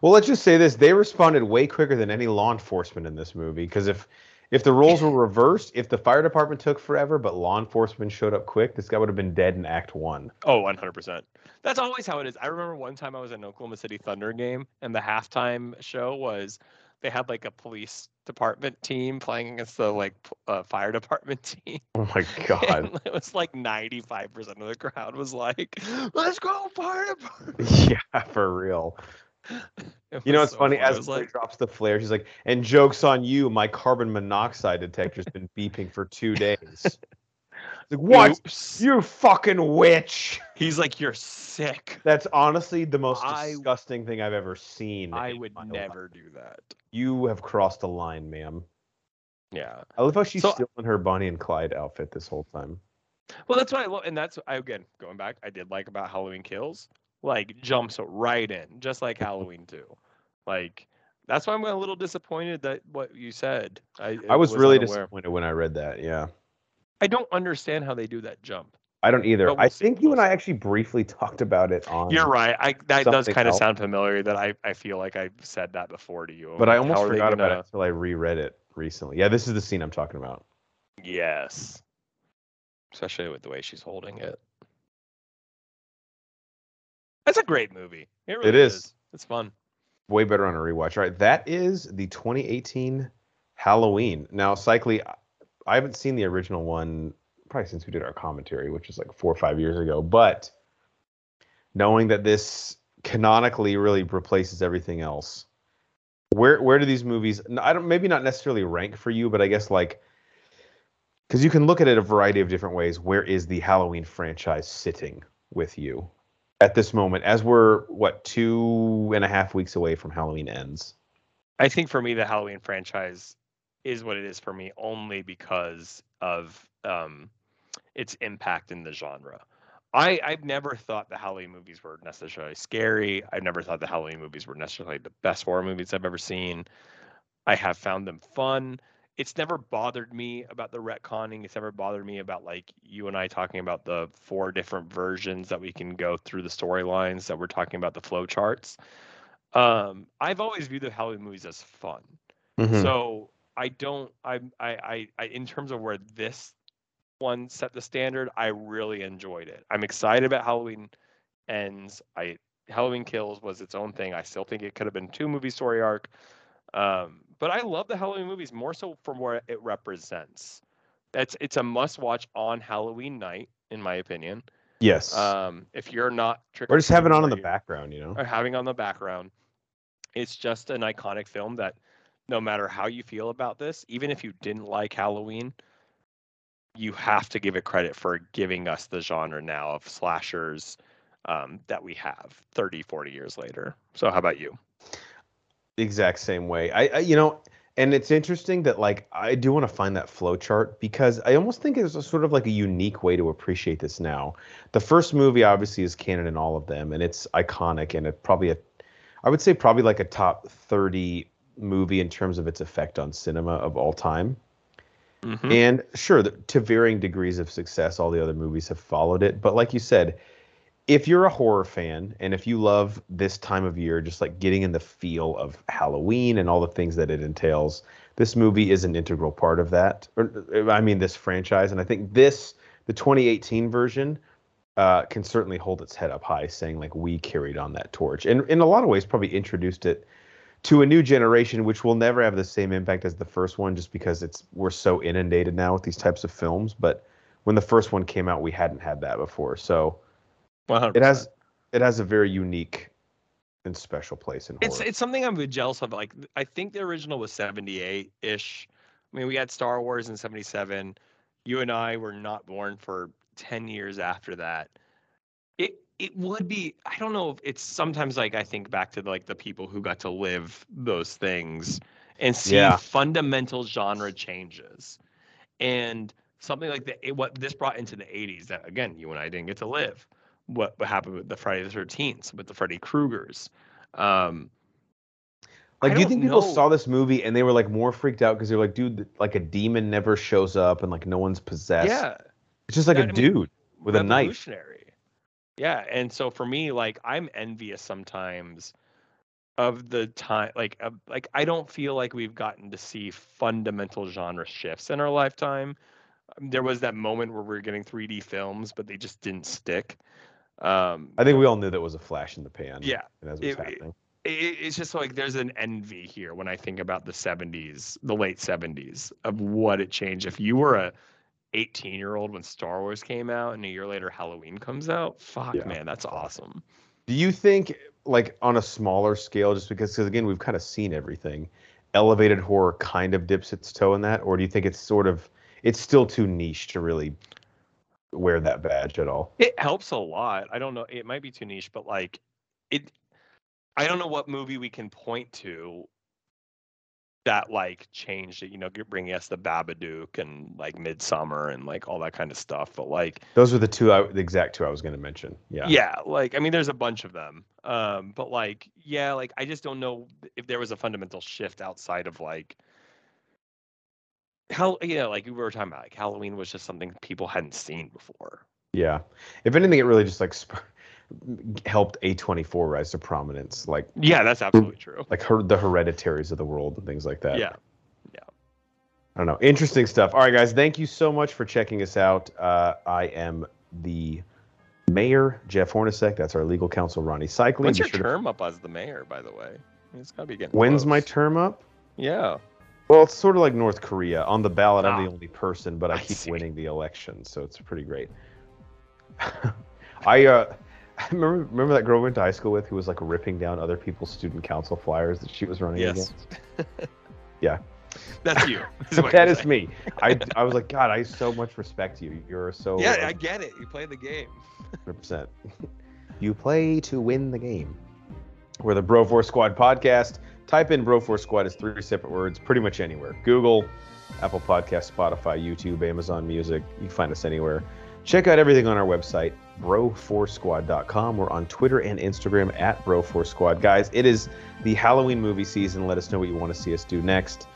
Well, let's just say this: they responded way quicker than any law enforcement in this movie. Because if if the roles were reversed, if the fire department took forever but law enforcement showed up quick, this guy would have been dead in Act One. oh, 100%. That's always how it is. I remember one time I was at an Oklahoma City Thunder game and the halftime show was they had like a police department team playing against the like uh, fire department team. Oh my god! And it was like 95% of the crowd was like, "Let's go fire department." yeah, for real. It You know, it's so funny. As Blair like, drops the flare. She's like, "And jokes on you, my carbon monoxide detector's been beeping for two days." like, what? "Oops." You fucking witch! He's like, "You're sick." That's honestly the most I- disgusting thing I've ever seen. I would my life. never do that. You have crossed a line, ma'am. Yeah. I love how she's So- still in her Bonnie and Clyde outfit this whole time. Well, that's what I love, and that's I, again going back. I did like about Halloween Kills, like jumps right in, just like mm-hmm. Halloween Two. Like that's why I'm a little disappointed that what you said. I I was really unaware. disappointed when I read that. Yeah, I don't understand how they do that jump. I don't either. We'll I think you and I actually briefly talked about it on. You're right. I that does kind of sound familiar. That I I feel like I said that before to you. but I almost how are they forgot about gonna- it until I reread it recently. Yeah, this is the scene I'm talking about. Yes. Especially with the way she's holding it. That's a great movie. It, really It is. It's fun. Way better on a rewatch. All right, that is the 2018 Halloween. Now, Cycly, I haven't seen the original one probably since we did our commentary, which is like four or five years ago. But knowing that this canonically really replaces everything else, where where do these movies? I don't maybe not necessarily rank for you, but I guess like because you can look at it a variety of different ways. Where is the Halloween franchise sitting with you at this moment? As we're what two and a half weeks away from Halloween ends. I think for me, the Halloween franchise is what it is for me only because of um, its impact in the genre. I, I've never thought the Halloween movies were necessarily scary. I've never thought the Halloween movies were necessarily the best horror movies I've ever seen. I have found them fun. It's never bothered me about the retconning. It's never bothered me about like you and I talking about the four different versions that we can go through the storylines that we're talking about the flow charts. Um, I've always viewed the Halloween movies as fun. Hmm. So I don't. I, I I I in terms of where this one set the standard, I really enjoyed it. I'm excited about Halloween ends. I Halloween Kills was its own thing. I still think it could have been two movie story arc. Um, but I love the Halloween movies more so from what it represents. It's it's a must watch on Halloween night, in my opinion. yes. Um, if you're not trick or just having on in the background, you know. or having on the background. It's just an iconic film that no matter how you feel about this, even if you didn't like Halloween, you have to give it credit for giving us the genre now of slashers um, that we have 30, 40 years later. So, how about you? Exact same way. I, I you know, and it's interesting that like I do want to find that flow chart because I almost think it's a sort of like a unique way to appreciate this now. The first movie obviously is canon in all of them, and it's iconic and it probably a I would say probably like a top 30 movie in terms of its effect on cinema of all time. Mhm. And sure, to varying degrees of success, all the other movies have followed it. But like you said, if you're a horror fan and if you love this time of year, just like getting in the feel of Halloween and all the things that it entails, this movie is an integral part of that. Or, I mean, this franchise. And I think this, the 2018 version, uh, can certainly hold its head up high, saying like we carried on that torch, and in a lot of ways probably introduced it to a new generation, which will never have the same impact as the first one, just because it's we're so inundated now with these types of films. But when the first one came out, we hadn't had that before, so 100%. it has it has a very unique and special place in horror. It's it's something I'm jealous of. Like I think the original was 78 ish. I mean, we had Star Wars in 77. You and I were not born for 10 years after that. It it would be. I don't know if it's sometimes like I think back to like the people who got to live those things and see Yeah. fundamental genre changes, and something like the what this brought into the 80s that again you and I didn't get to live. What what happened with the Friday the 13th, with the Freddy Kruegers. Um, Like, do you think people know. saw this movie and they were like more freaked out because they're like, dude, like a demon never shows up and like no one's possessed. yeah, it's just like that- a I mean, dude with a knife. Yeah, and so for me, like I'm envious sometimes of the time. Like, uh, like I don't feel like we've gotten to see fundamental genre shifts in our lifetime. There was that moment where we were getting 3D films, but they just didn't stick. Um, I think we all knew that was a flash in the pan. Yeah, and that's it- what's happening. it, it's just like there's an envy here when I think about the 70s, the late 70s, of what it changed. If you were a 18 year old when Star Wars came out and a year later Halloween comes out, fuck, Yeah. man, that's awesome. Do you think, like on a smaller scale, just because, because again, we've kind of seen everything, elevated horror kind of dips its toe in that, or do you think it's sort of, it's still too niche to really wear that badge at all? It helps a lot. I don't know. It might be too niche, but like it, I don't know what movie we can point to that like changed it. You know, bringing us the Babadook and like Midsommar and like all that kind of stuff. But like, Those were the two, I, the exact two I was going to mention. Yeah. yeah. like I mean, there's a bunch of them. Um, but like, yeah, like I just don't know if there was a fundamental shift outside of like. How yeah, like we were talking about, like Halloween was just something people hadn't seen before. Yeah. If anything, it really just like sp- helped A24 rise to prominence, like Yeah, that's absolutely true. like her, the hereditaries of the world and things like that. Yeah. Yeah. I don't know. Interesting stuff. All right, guys. Thank you so much for checking us out. Uh, I am the mayor, Jeff Hornacek. That's our legal counsel, Ronnie Cycling. When's your sure to- term up as the mayor, by the way? I mean, it's gotta be getting. When's my term up? Yeah. Well, it's sort of like North Korea. On the ballot, I'm Ah. the only person, but I, I keep see. winning the election, so it's pretty great. I uh, I remember remember that girl we went to high school with who was like ripping down other people's student council flyers that she was running Yes. against. Yeah. That's you. is that is saying. me. I, I was like, God, I so much respect you. You're so Yeah, like, I get it. You play the game. 100%. you play to win the game. We're the Bro Force Squad podcast. Type in Bro Force Squad as three separate words, pretty much anywhere. Google, Apple Podcast, Spotify, YouTube, Amazon Music. You can find us anywhere. Check out everything on our website, broforcesquad.com. We're on Twitter and Instagram at broforcesquad. Guys, it is the Halloween movie season. Let us know what you want to see us do next.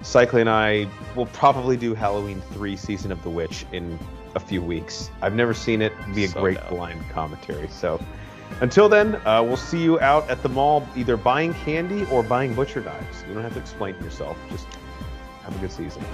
Cycling and I will probably do Halloween 3 Season of the Witch in a few weeks. I've never seen it. It'd be a So great down. blind commentary. So until then, uh, we'll see you out at the mall either buying candy or buying butcher knives. You don't have to explain yourself. Just have a good season.